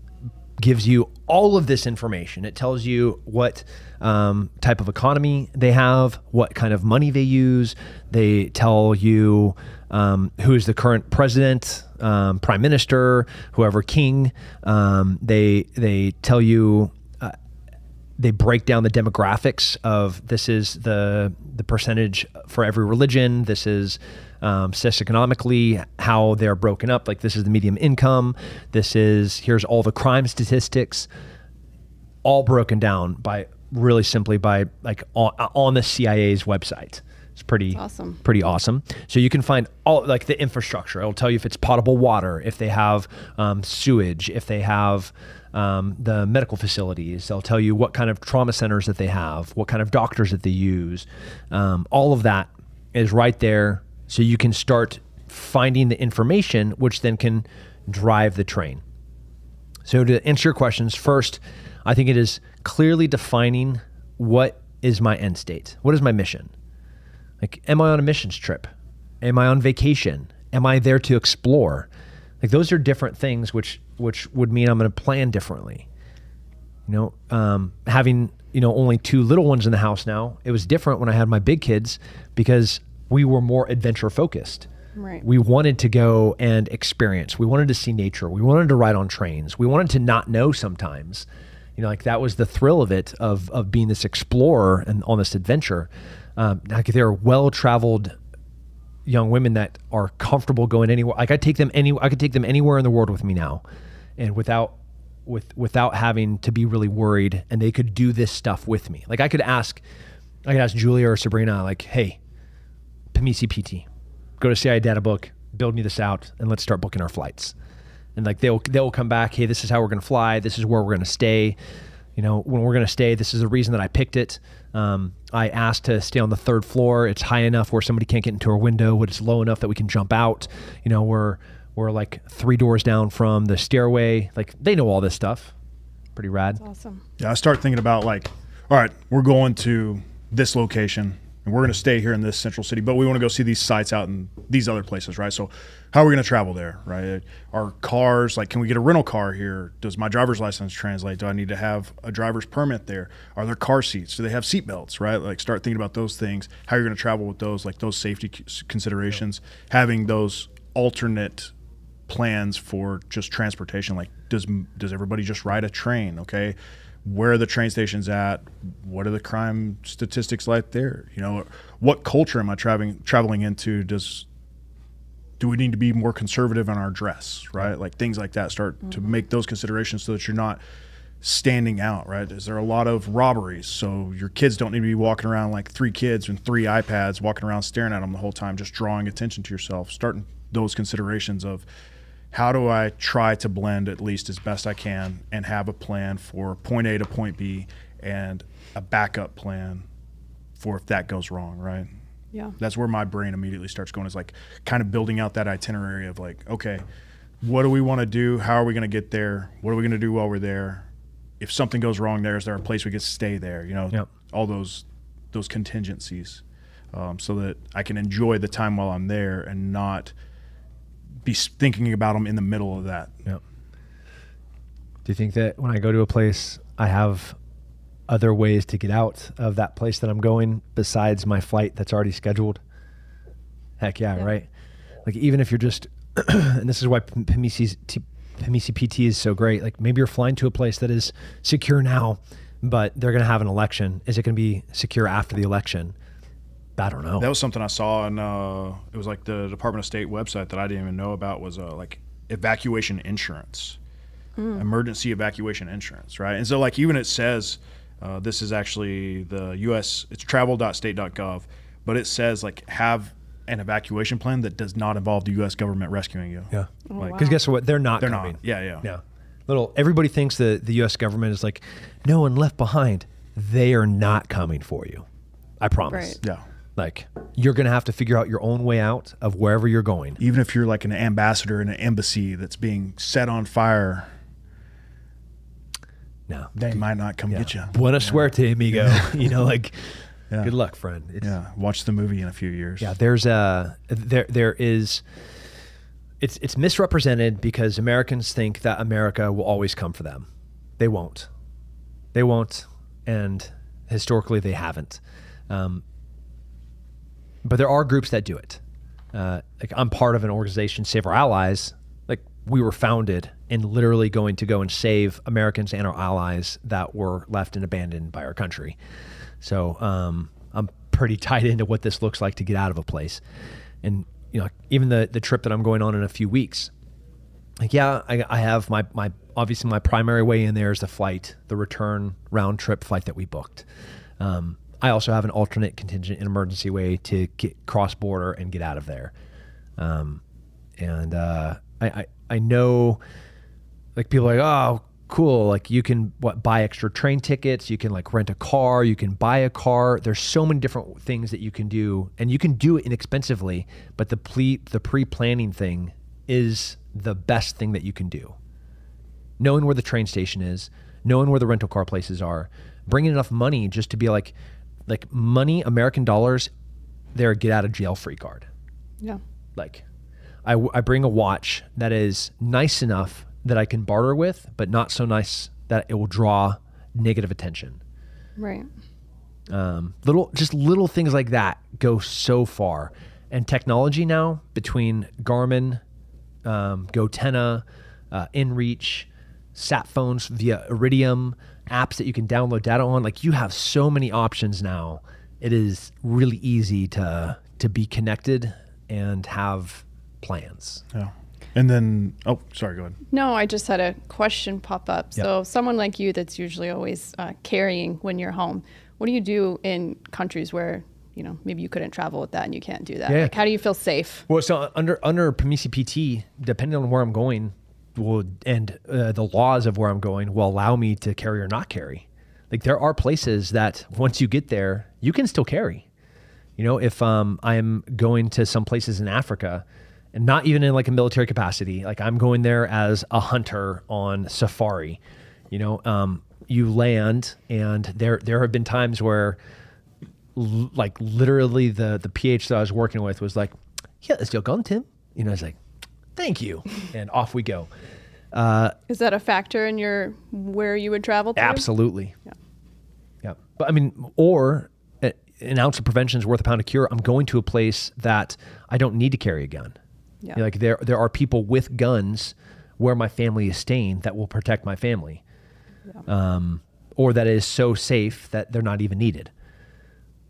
gives you all of this information. It tells you what um, type of economy they have, what kind of money they use. They tell you um, who is the current president, um, prime minister, whoever king. Um, they they tell you uh, they break down the demographics of this is the the percentage for every religion. This is um, socioeconomically how they're broken up. Like this is the medium income. This is here's all the crime statistics, all broken down by really simply by like on, on the CIA's website. It's pretty Awesome. pretty awesome. So you can find all like the infrastructure. It'll tell you if it's potable water, if they have um, sewage, if they have um, the medical facilities. They'll tell you what kind of trauma centers that they have, what kind of doctors that they use. Um, all of that is right there, so you can start finding the information, which then can drive the train. So to answer your questions, first, I think it is clearly defining what is my end state. What is my mission? Like, am I on a missions trip? Am I on vacation? Am I there to explore? Like those are different things, which which would mean I'm going to plan differently. You know, um, having you know only two little ones in the house now, it was different when I had my big kids because we were more adventure focused. Right. We wanted to go and experience. We wanted to see nature. We wanted to ride on trains. We wanted to not know sometimes. You know, like that was the thrill of it, of of being this explorer and on this adventure. Um, like they're well traveled young women that are comfortable going anywhere. Like I take them any, I could take them anywhere in the world with me now, and without with without having to be really worried, and they could do this stuff with me. Like I could ask, I could ask Julia or Sabrina, like, hey, PMESII-PT, go to CIA Data Book, build me this out, and let's start booking our flights. And like they'll they'll come back, hey, this is how we're gonna fly, this is where we're gonna stay. You know, when we're gonna stay, this is the reason that I picked it. Um, I asked to stay on the third floor. It's high enough where somebody can't get into our window, but it's low enough that we can jump out. You know, we're we're like three doors down from the stairway. Like they know all this stuff. Pretty rad. Awesome. Yeah, I start thinking about like, all right, we're going to this location and we're going to stay here in this central city, but we want to go see these sites out in these other places, right? So, how are we going to travel there, right? Our cars, like, can we get a rental car here? Does my driver's license translate? Do I need to have a driver's permit there? Are there car seats? Do they have seat belts, right? Like, start thinking about those things, how are you're going to travel with those, like those safety considerations, having those alternate plans for just transportation like does does everybody just ride a train okay where are the train stations at? What are the crime statistics like there? You know what culture am i traveling traveling into? Does do we need to be more conservative in our dress right? Like things like that start to mm-hmm. make those considerations so that you're not standing out right? Is there a lot of robberies? So your kids don't need to be walking around like three kids and three ipads walking around staring at them the whole time just drawing attention to yourself starting those considerations of how do I try to blend at least as best I can and have a plan for point A to point B and a backup plan for if that goes wrong, right? Yeah. That's where my brain immediately starts going. Is like kind of building out that itinerary of like, okay, what do we want to do? How are we going to get there? What are we going to do while we're there? If something goes wrong there, is there a place we could stay there? You know, Yep. all those those contingencies, um, so that I can enjoy the time while I'm there and not be thinking about them in the middle of that. Yep. Do you think that when I go to a place, I have other ways to get out of that place that I'm going besides my flight that's already scheduled? Heck yeah, Yeah. right? Like even if you're just, <clears throat> and this is why P- PMEC's PMESII-PT is so great. Like maybe you're flying to a place that is secure now, but they're going to have an election. Is it going to be secure after the election? I don't know. That was something I saw, and uh, it was like the Department of State website that I didn't even know about was uh, like evacuation insurance, emergency evacuation insurance, right? And so like even it says uh, this is actually the U.S. It's travel.state.gov, but it says like have an evacuation plan that does not involve the U.S. government rescuing you. yeah. Oh, Like, wow. Because guess what? They're not They're coming. not. Yeah, yeah. Yeah. Little everybody thinks that the US government is like no one left behind. They are not coming for you. I promise. Right. Yeah. Like you're going to have to figure out your own way out of wherever you're going. Even if you're like an ambassador in an embassy that's being set on fire, No. they might not come Yeah. get you. Buena suerte, amigo. <laughs> you know like <laughs> Yeah. good luck, friend. It's, Yeah. Watch the movie in a few years. Yeah, there's a there there is it's it's misrepresented because Americans think that America will always come for them. They won't. They won't, and historically they haven't. Um, but there are groups that do it. Uh, like I'm part of an organization, Save Our Allies. Like we were founded and literally going to go and save Americans and our allies that were left and abandoned by our country. So um, I'm pretty <laughs> tied into what this looks like to get out of a place, and you know, even the the trip that I'm going on in a few weeks. Like, yeah, I, I have my my obviously my primary way in there is the flight, the return round trip flight that we booked. Um, I also have an alternate contingent and emergency way to get cross border and get out of there. Um, and uh, I, I I know like people are like oh cool like you can what buy extra train tickets you can like rent a car you can buy a car there's so many different things that you can do and you can do it inexpensively but the ple- the pre-planning thing is the best thing that you can do knowing where the train station is knowing where the rental car places are bringing enough money just to be like like money american dollars they're a get out of jail free card Yeah. like I, I bring a watch that is nice enough that I can barter with, but not so nice that it will draw negative attention. Right. Um, little, just little things like that go so far. And technology now between Garmin, um, GoTenna, uh, InReach, sat phones via Iridium, apps that you can download data on. Like you have so many options now. It is really easy to to be connected and have plans. Yeah. And then, oh, sorry, go ahead. No, I just had a question pop up. Yeah. So, someone like you that's usually always uh, carrying when you're home, what do you do in countries where, you know, maybe you couldn't travel with that and you can't do that? Yeah. Like, how do you feel safe? Well, so under under PMESII-PT, depending on where I'm going, will and uh, the laws of where I'm going will allow me to carry or not carry. Like there are places that once you get there, you can still carry. You know, if um, I'm going to some places in Africa, and not even in like a military capacity, like I'm going there as a hunter on safari. You know, um, you land, and there there have been times where l- like literally the the PH that I was working with was like, "Yeah, let's go, gun, Tim." You know, I was like, "Thank you," <laughs> and off we go. Is that a factor in your where you would travel to? Absolutely. Yeah. Yeah. But I mean, or uh, an ounce of prevention is worth a pound of cure. I'm going to a place that I don't need to carry a gun. Yeah. Like there, there are people with guns where my family is staying that will protect my family, um, or that is so safe that they're not even needed.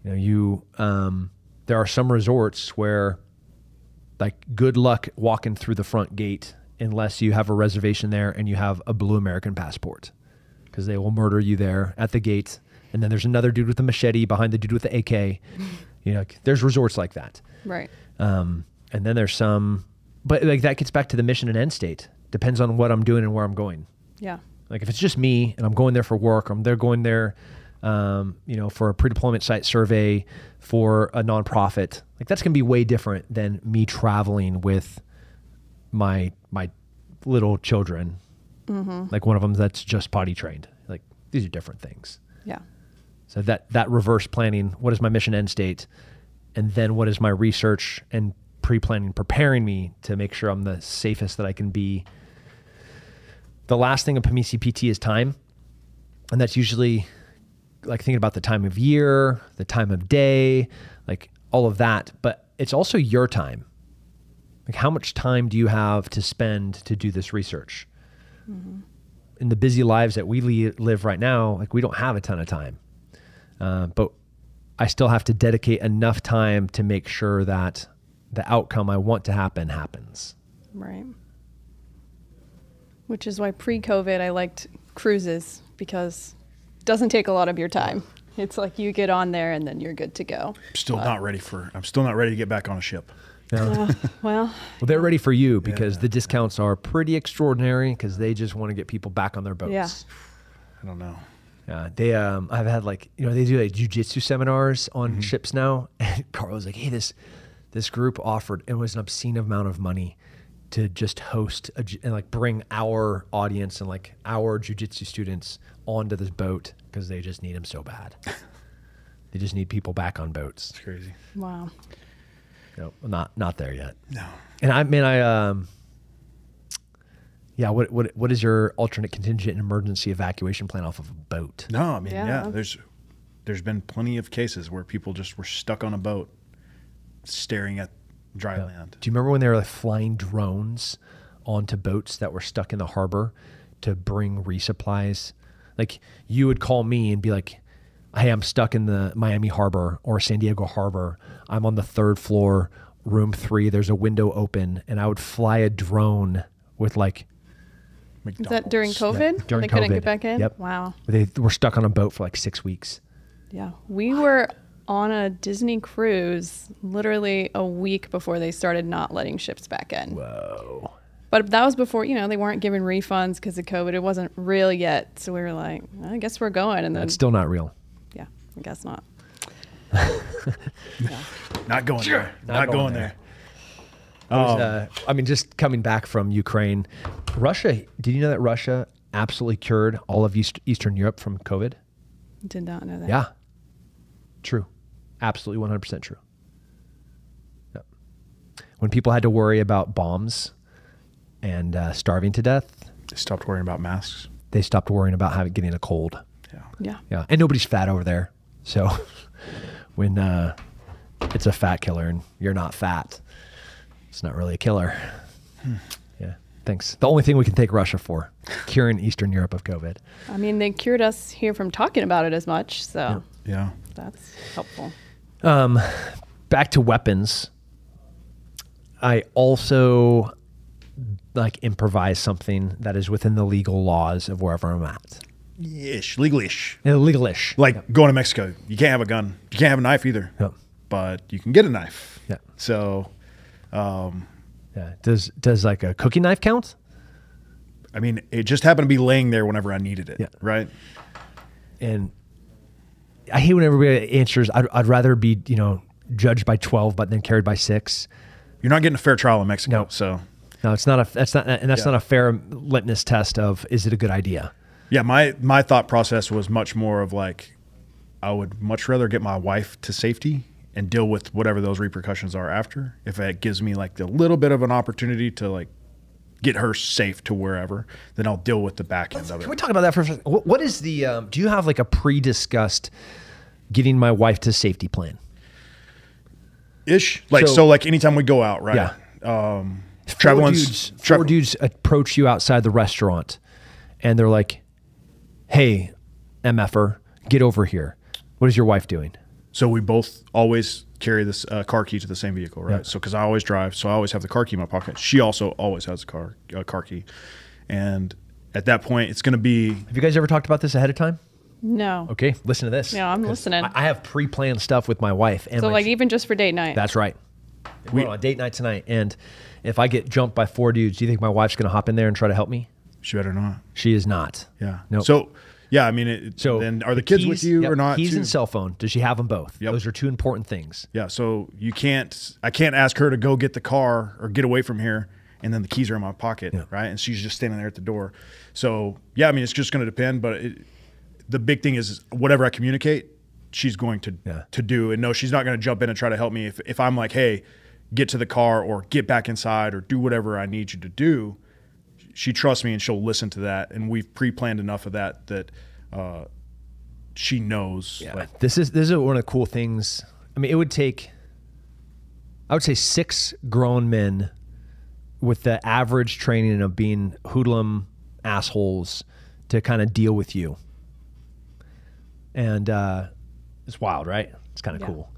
You know, you um, there are some resorts where, like, good luck walking through the front gate unless you have a reservation there and you have a blue American passport, because they will murder you there at the gate. And then there's another dude with a machete behind the dude with the AK. <laughs> You know, there's resorts like that. Right. Um, and then there's some, but like that gets back to the mission and end state. Depends on what I'm doing and where I'm going. Yeah. Like if it's just me and I'm going there for work, or I'm there going there um, you know, for a pre-deployment site survey for a nonprofit. Like that's going to be way different than me traveling with my my little children. Like one of them that's just potty trained. Like these are different things. Yeah. So that that reverse planning, what is my mission end state, and then what is my research and pre-planning preparing me to make sure I'm the safest that I can be. The last thing of PMESII-PT is time, and that's usually like thinking about the time of year, the time of day, like all of that. But it's also your time. Like how much time do you have to spend to do this research? In the busy lives that we li- live right now, like we don't have a ton of time. Uh, but I still have to dedicate enough time to make sure that the outcome I want to happen happens. Right. Which is why pre-COVID I liked cruises because doesn't take a lot of your time. It's like you get on there and then you're good to go. I'm still not ready for. I'm still not ready to get back on a ship. Uh, well, Well, they're ready for you because the discounts are pretty extraordinary because they just want to get people back on their boats. Yeah. I don't know. Yeah, they um I've had like you know they do like jujitsu seminars on ships now, <laughs> and Carl was like, hey this this group offered it was an obscene amount of money to just host a, and like bring our audience and like our jujitsu students onto this boat because they just need them so bad. <laughs> they just need people back on boats. It's crazy. wow. No, not not there yet. No. And I mean, I um, yeah. What what what is your alternate contingent and emergency evacuation plan off of a boat? No, I mean, yeah. Yeah. there's there's been plenty of cases where people just were stuck on a boat, staring at dry land. Do you remember when they were like flying drones onto boats that were stuck in the harbor to bring resupplies? Like you would call me and be like, "Hey, I'm stuck in the Miami harbor or San Diego harbor. I'm on the third floor, room three. There's a window open, and I would fly a drone with like Is that during McDonald's. COVID? during they couldn't get back in? Yep. Wow. they were stuck on a boat for like six weeks. Yeah. We were on a Disney cruise literally a week before they started not letting ships back in. Whoa. But that was before, you know, they weren't giving refunds because of COVID. It wasn't real yet. So we were like, I guess we're going. And then, That's still not real. yeah, I guess not. <laughs> Not going there. Not, going going, there. there. was, Um, uh, I mean, just coming back from Ukraine, Russia. Did you know that Russia absolutely cured all of East, Eastern Europe from COVID? Did not know that. Yeah, true, absolutely one hundred percent true. Yep. When people had to worry about bombs and uh, starving to death, They stopped worrying about masks. they stopped worrying about having getting a cold. Yeah. Yeah. Yeah, and nobody's fat over there, so <laughs> when uh, it's a fat killer and you're not fat, it's not really a killer. Yeah, thanks. The only thing we can take Russia for curing Eastern Europe of COVID. I mean, they cured us here from talking about it as much. So Yeah. that's helpful. Um, back to weapons. I also like improvise something that is within the legal laws of wherever I'm at. Ish, legal-ish. Uh, Legalish. Like going to Mexico, you can't have a gun. You can't have a knife either. Yep. But you can get a knife. Yeah. So, um, Yeah. Does does like a cookie knife count? I mean, it just happened to be laying there whenever I needed it. Yeah. Right. and I hate when everybody answers. I'd, I'd rather be, you know, judged by twelve, but then carried by six. You're not getting a fair trial in Mexico. No. So, No, it's not a. That's not, and that's Yeah. not a fair litmus test of is it a good idea. yeah, my my thought process was much more of like, I would much rather get my wife to safety and deal with whatever those repercussions are after. If it gives me like a little bit of an opportunity to like get her safe to wherever, then I'll deal with the back end of it Can we talk about that for a second? What, what is the? Um, do you have like a pre-discussed getting my wife to safety plan? Ish. Like So- so, like anytime we go out, right? Yeah. Um, Four traveling. dudes, four dudes approach you outside the restaurant, and they're like, "Hey, mf'er, get over here. What is your wife doing?" So we both always carry this uh, car key to the same vehicle, right? Yeah. So because I always drive, so I always have the car key in my pocket. She also always has a car uh, car key, and at that point, it's going to be Have you guys ever talked about this ahead of time? No. Okay, listen to this. Yeah, I'm listening. I, I have pre-planned stuff with my wife, and So my like even just for date night. that's right. We- We're on a date night tonight, and if I get jumped by four dudes, do you think my wife's going to hop in there and try to help me? she better not. She is not. Yeah. Nope. So yeah, I mean, it, So then are the, kids with you yep, or not? Keys too? and cell phone. Does she have them both? Yep. Those are two important things. Yeah, so you can't. I can't ask her to go get the car or get away from here, and then the keys are in my pocket, right? And she's just standing there at the door. So yeah, I mean, it's just going to depend. But it, the big thing is whatever I communicate, she's going to Yeah. to do. And no, she's not going to jump in and try to help me if if I'm like, hey, get to the car or get back inside or do whatever I need you to do. She trusts me and she'll listen to that. And we've pre-planned enough of that that. Uh, she knows like This is this is one of the cool things. I mean, it would take I would say six grown men with the average training of being hoodlum assholes to kind of deal with you. And uh, it's wild, right? It's kind of Yeah. cool.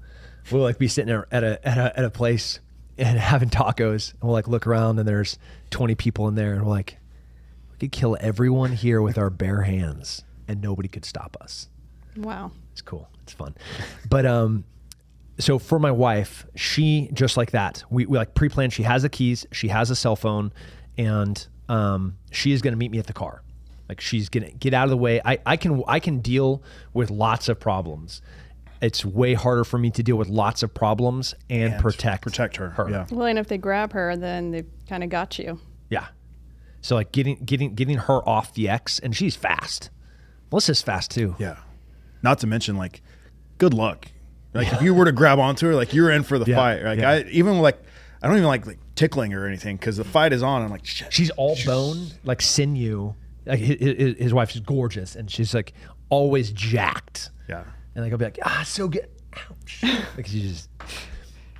We'll like be sitting at a, at a at a place and <laughs> having tacos, and we'll like look around and there's 20 people in there, and we're like, we could kill everyone here with our bare hands, and nobody could stop us. Wow. It's cool. It's fun. But um so for my wife, she just like that. We, we like pre-planned. She has the keys, she has a cell phone, and um she is gonna meet me at the car. Like she's gonna get out of the way. I, I can I can deal with lots of problems. It's way harder for me to deal with lots of problems and, and protect protect her. Yeah. Well, and if they grab her, then they kind of got you. Yeah. So like getting getting getting her off the X and she's fast. Melissa's fast too. Yeah. Not to mention, like, good luck. Like, if you were to grab onto her, like, you're in for the Yeah, fight. Like, yeah. I even like, I don't even like like tickling her or anything because the fight is on. I'm like, shit. She's all bone, like sinew. Like his, his, wife's gorgeous, and she's like always jacked. yeah. And like I'll be like, ah, so good. Ouch. <laughs> like she just,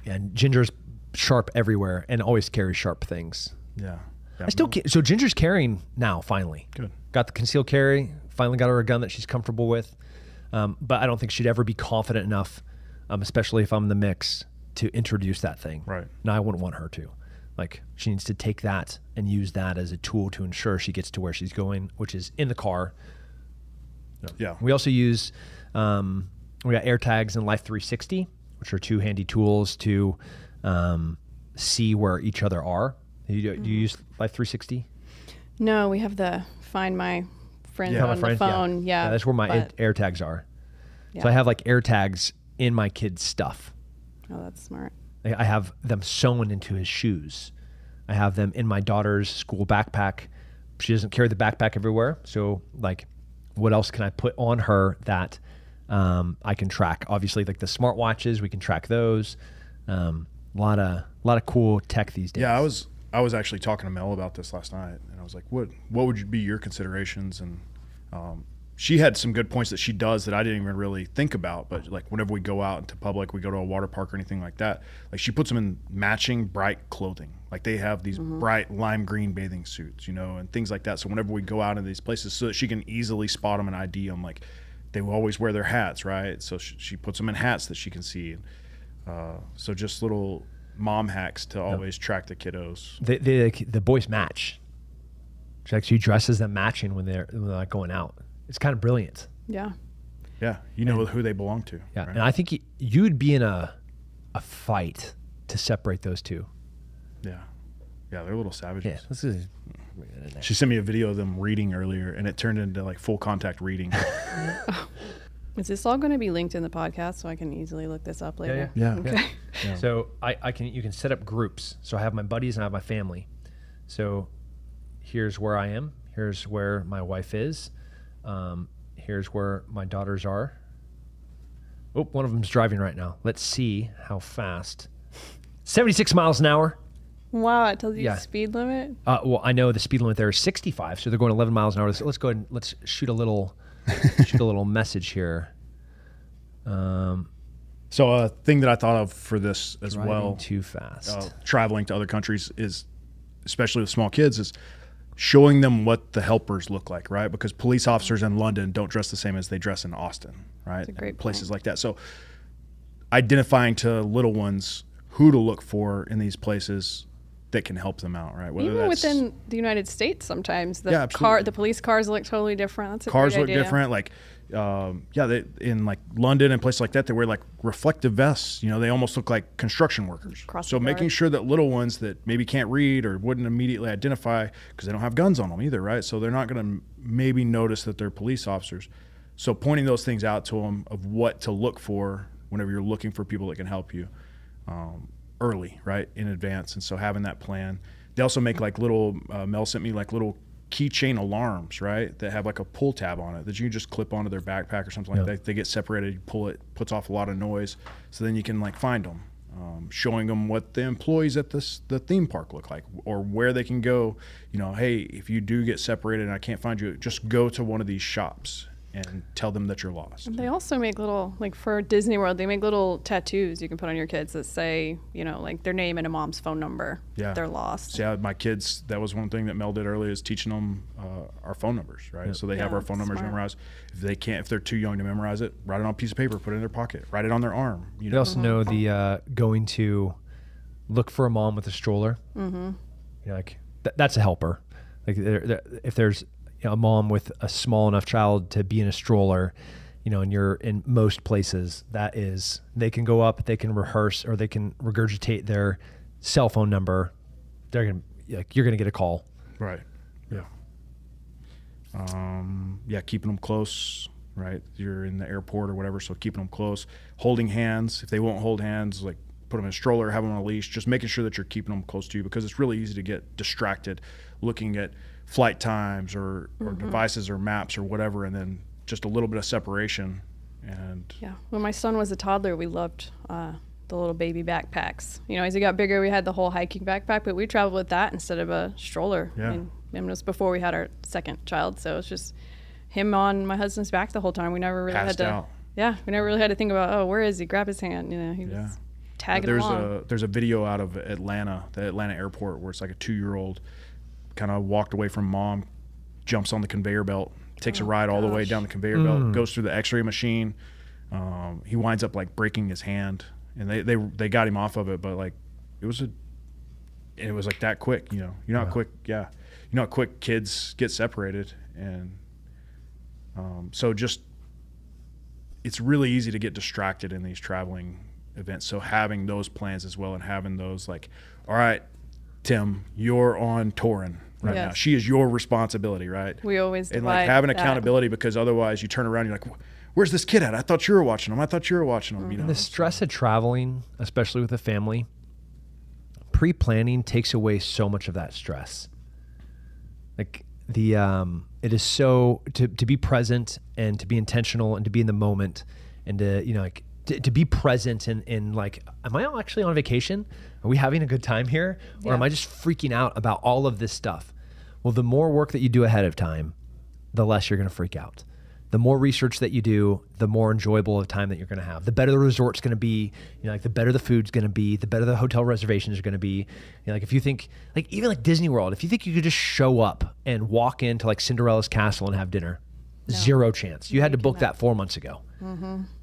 yeah. And Ginger's sharp everywhere, and always carries sharp things. Yeah. yeah. I still ca- so Ginger's carrying now. Finally, Good. Got the concealed carry. Finally got her a gun that she's comfortable with. Um, but I don't think she'd ever be confident enough, um, especially if I'm in the mix, to introduce that thing. Right. No, I wouldn't want her to. Like she needs to take that and use that as a tool to ensure she gets to where she's going, which is in the car. Yeah. We also use um, we got AirTags and Life 360, which are two handy tools to um, see where each other are. Do you, do you use Life 360? No, we have the find my friend Yeah. on My friend? the phone. Yeah. that's where my but- Air AirTags are. So I have like AirTags in my kid's stuff. oh, that's smart. I I have them sewn into his shoes. I have them in my daughter's school backpack. She doesn't carry the backpack everywhere, so like, what else can I put on her that um, I can track? Obviously, like the smartwatches, we can track those. Um, a lot of a lot of cool tech these days. Yeah. I was, I was actually talking to Mel about this last night, and I was like, what, what would be your considerations? And um, she had some good points that she does that I didn't even really think about. But like, whenever we go out into public, we go to a water park or anything like that, like she puts them in matching bright clothing. Like they have these bright lime green bathing suits, you know, and things like that. So whenever we go out into these places, so that she can easily spot them and ID them, like they will always wear their hats, right? So she, she puts them in hats that she can see. Uh, so just little mom hacks to always track the kiddos. the the, the boys match. She actually dresses them matching when they're when they're not going out. It's kind of brilliant. Yeah. Yeah, you know who they belong to. Yeah, right? and I think you'd be in a a fight to separate those two. yeah, yeah, they're little savages. Yeah, this is She sent me a video of them reading earlier, and it turned into like full contact reading. <laughs> <laughs> Is this all going to be linked in the podcast so I can easily look this up later? yeah. Okay. <laughs> So I, I can you can set up groups. So I have my buddies and I have my family. So here's where I am. Here's where my wife is. Um, here's where my daughters are. Oh, one of them's driving right now. Let's see how fast. 76 miles an hour. Wow, it tells you Yeah. speed limit. Uh, well, I know the speed limit there is 65, so they're going 11 miles an hour. Let's, let's go ahead and let's shoot a little <laughs> shoot a little message here. Um, so a thing that I thought of for this as driving well, too fast. uh, traveling to other countries is, especially with small kids, is showing them what the helpers look like, right? Because police officers in London don't dress the same as they dress in Austin, right? a great And places like that. So identifying to little ones who to look for in these places that can help them out, right? Whether Even within the United States, sometimes the Yeah, car, the police cars look totally different. Cars look idea. different. Like um, yeah, they, in like London and places like that, they wear like reflective vests. You know, they almost look like construction workers. Cross so making sure that little ones that maybe can't read or wouldn't immediately identify because they don't have guns on them either, right? So they're not going to maybe notice that they're police officers. So pointing those things out to them of what to look for whenever you're looking for people that can help you um, early, right, in advance. And so having that plan. They also make like little. Uh, Mel sent me like little keychain alarms, right, that have like a pull tab on it that you can just clip onto their backpack or something like that. They get separated, you pull it, puts off a lot of noise, so then you can like find them. Um, showing them what the employees at this the theme park look like, or where they can go. You know, hey, if you do get separated and I can't find you, just go to one of these shops and tell them that you're lost. They also make little, like for Disney World, they make little tattoos you can put on your kids that say, you know, like their name and a mom's phone number. Yeah. They're lost. So yeah, my kids. That was one thing that Mel did early is teaching them uh, our phone numbers, right? So they have our phone numbers smart. memorized. If they can't, if they're too young to memorize it, write it on a piece of paper, put it in their pocket, write it on their arm. You know? They know, also know the uh, going to look for a mom with a stroller. Mm-hmm. You know, like th- that's a helper. Like there, there, if there's you know, a mom with a small enough child to be in a stroller, you know, and you're in most places, that is they can go up, they can rehearse, or they can regurgitate their cell phone number. They're gonna like you're gonna get a call. right? Yeah. Um, yeah, keeping them close, right? You're in the airport or whatever, so keeping them close, holding hands. If they won't hold hands, like put them in a stroller, have them on a leash. Just making sure that you're keeping them close to you because it's really easy to get distracted looking at flight times or, or devices or maps or whatever, and then just a little bit of separation. And Yeah. When my son was a toddler, we loved uh, the little baby backpacks. You know, as he got bigger, we had the whole hiking backpack, but we traveled with that instead of a stroller. Yeah. I mean, and it was before we had our second child, so it's just him on my husband's back the whole time. We never really Passed had to. out. Yeah, we never really had to think about, oh, where is he? Grab his hand. You know, he Yeah. was tagging there's along. a there's a video out of Atlanta, the Atlanta airport, where it's like a two year old kind of walked away from mom, jumps on the conveyor belt, takes a ride all the way down the conveyor belt, goes through the X-ray machine. Um, he winds up like breaking his hand, and they they they got him off of it, but like it was a it was like that quick, you know. You know how quick, yeah. You know how quick kids get separated, and um, so just it's really easy to get distracted in these traveling events. So having those plans as well, and having those like, all right, Tim, you're on Torin right now. She is your responsibility, right? we always and like divide having accountability because otherwise you turn around, you're like, where's this kid at? I thought you were watching him. I thought you were watching him. You know, The stress of traveling, especially with a family, pre-planning takes away so much of that stress. Like the um it is so to to be present and to be intentional and to be in the moment and to you know like to, to be present and in like am I actually on vacation? Are we having a good time here? Or am I just freaking out about all of this stuff? Well, the more work that you do ahead of time, the less you're going to freak out. The more research that you do, the more enjoyable of time that you're going to have. The better the resort's going to be, you know, like the better the food's going to be, the better the hotel reservations are going to be. You know, like if you think, like even like Disney World, if you think you could just show up and walk into like Cinderella's castle and have dinner, zero chance. You had to book that four months ago.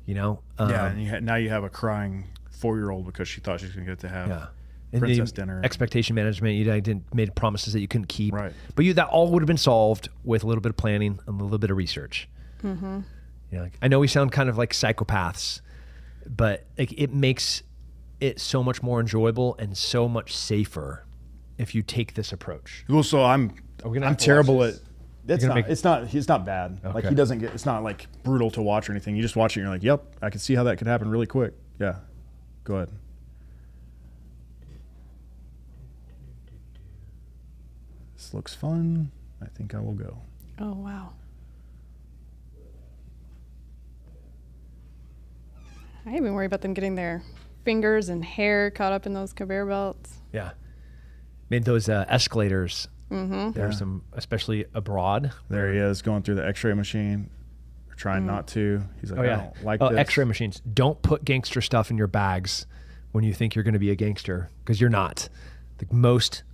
You know, um, yeah. And you ha- now you have a crying four year old because she thought she was going to get to have Yeah. And princess the dinner. Expectation management. You didn't made promises that you couldn't keep. Right. But you that all would have been solved with a little bit of planning and a little bit of research. Mm-hmm. You know, like, I know we sound kind of like psychopaths, but like it makes it so much more enjoyable and so much safer if you take this approach. Well, so I'm Are we gonna I'm terrible at. It's not. make- It's not. It's not bad. Like he doesn't get. It's not like brutal to watch or anything. You just watch it. and You're like, yep, I can see how that could happen really quick. Yeah, go ahead. This looks fun. I think I will go. Oh wow. I even worry about them getting their fingers and hair caught up in those conveyor belts. Yeah. Made those uh, escalators. Mm-hmm. There's Yeah. some, especially abroad. There he is going through the X-ray machine. Or trying not to. He's like, Oh I yeah, don't like oh, this. X-ray machines. Don't put gangster stuff in your bags when you think you're going to be a gangster because you're not. The most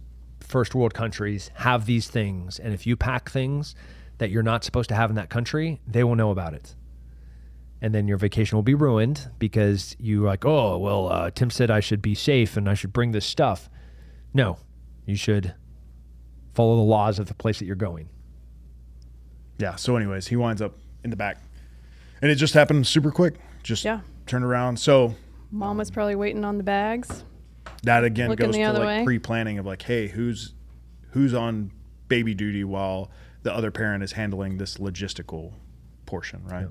first world countries have these things, and if you pack things that you're not supposed to have in that country, they will know about it. And then your vacation will be ruined because you're like, oh well, uh, Tim said I should be safe and I should bring this stuff. No, you should follow the laws of the place that you're going. Yeah. So, anyways, he winds up in the back, and it just happened super quick. Just Yeah. turned around. So Mom was probably waiting on the bags. That again Looking goes to like way. pre-planning of like, hey, who's who's on baby duty while the other parent is handling this logistical portion, right?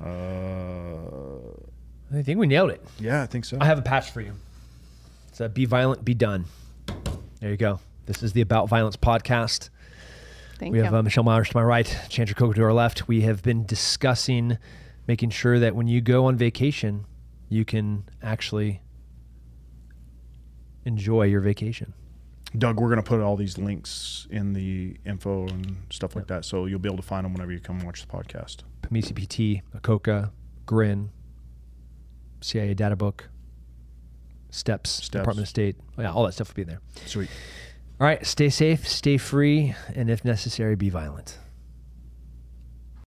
Uh, I think we nailed it. yeah, I think so. I have a patch for you. It's a be violent, be done. There you go. This is the About Violence podcast. Thank We you. have uh, Michelle Myers to my right, Chantry Coker to our left. We have been discussing making sure that when you go on vacation, you can actually enjoy your vacation. Doug, we're gonna put all these links in the info and stuff like that, so you'll be able to find them whenever you come watch the podcast. Pamisi PT, OCOKA, Grin, CIA data book, Steps, Steps. Department of State. Yeah, all that stuff will be there. Sweet. All right, stay safe, stay free, and if necessary, be violent.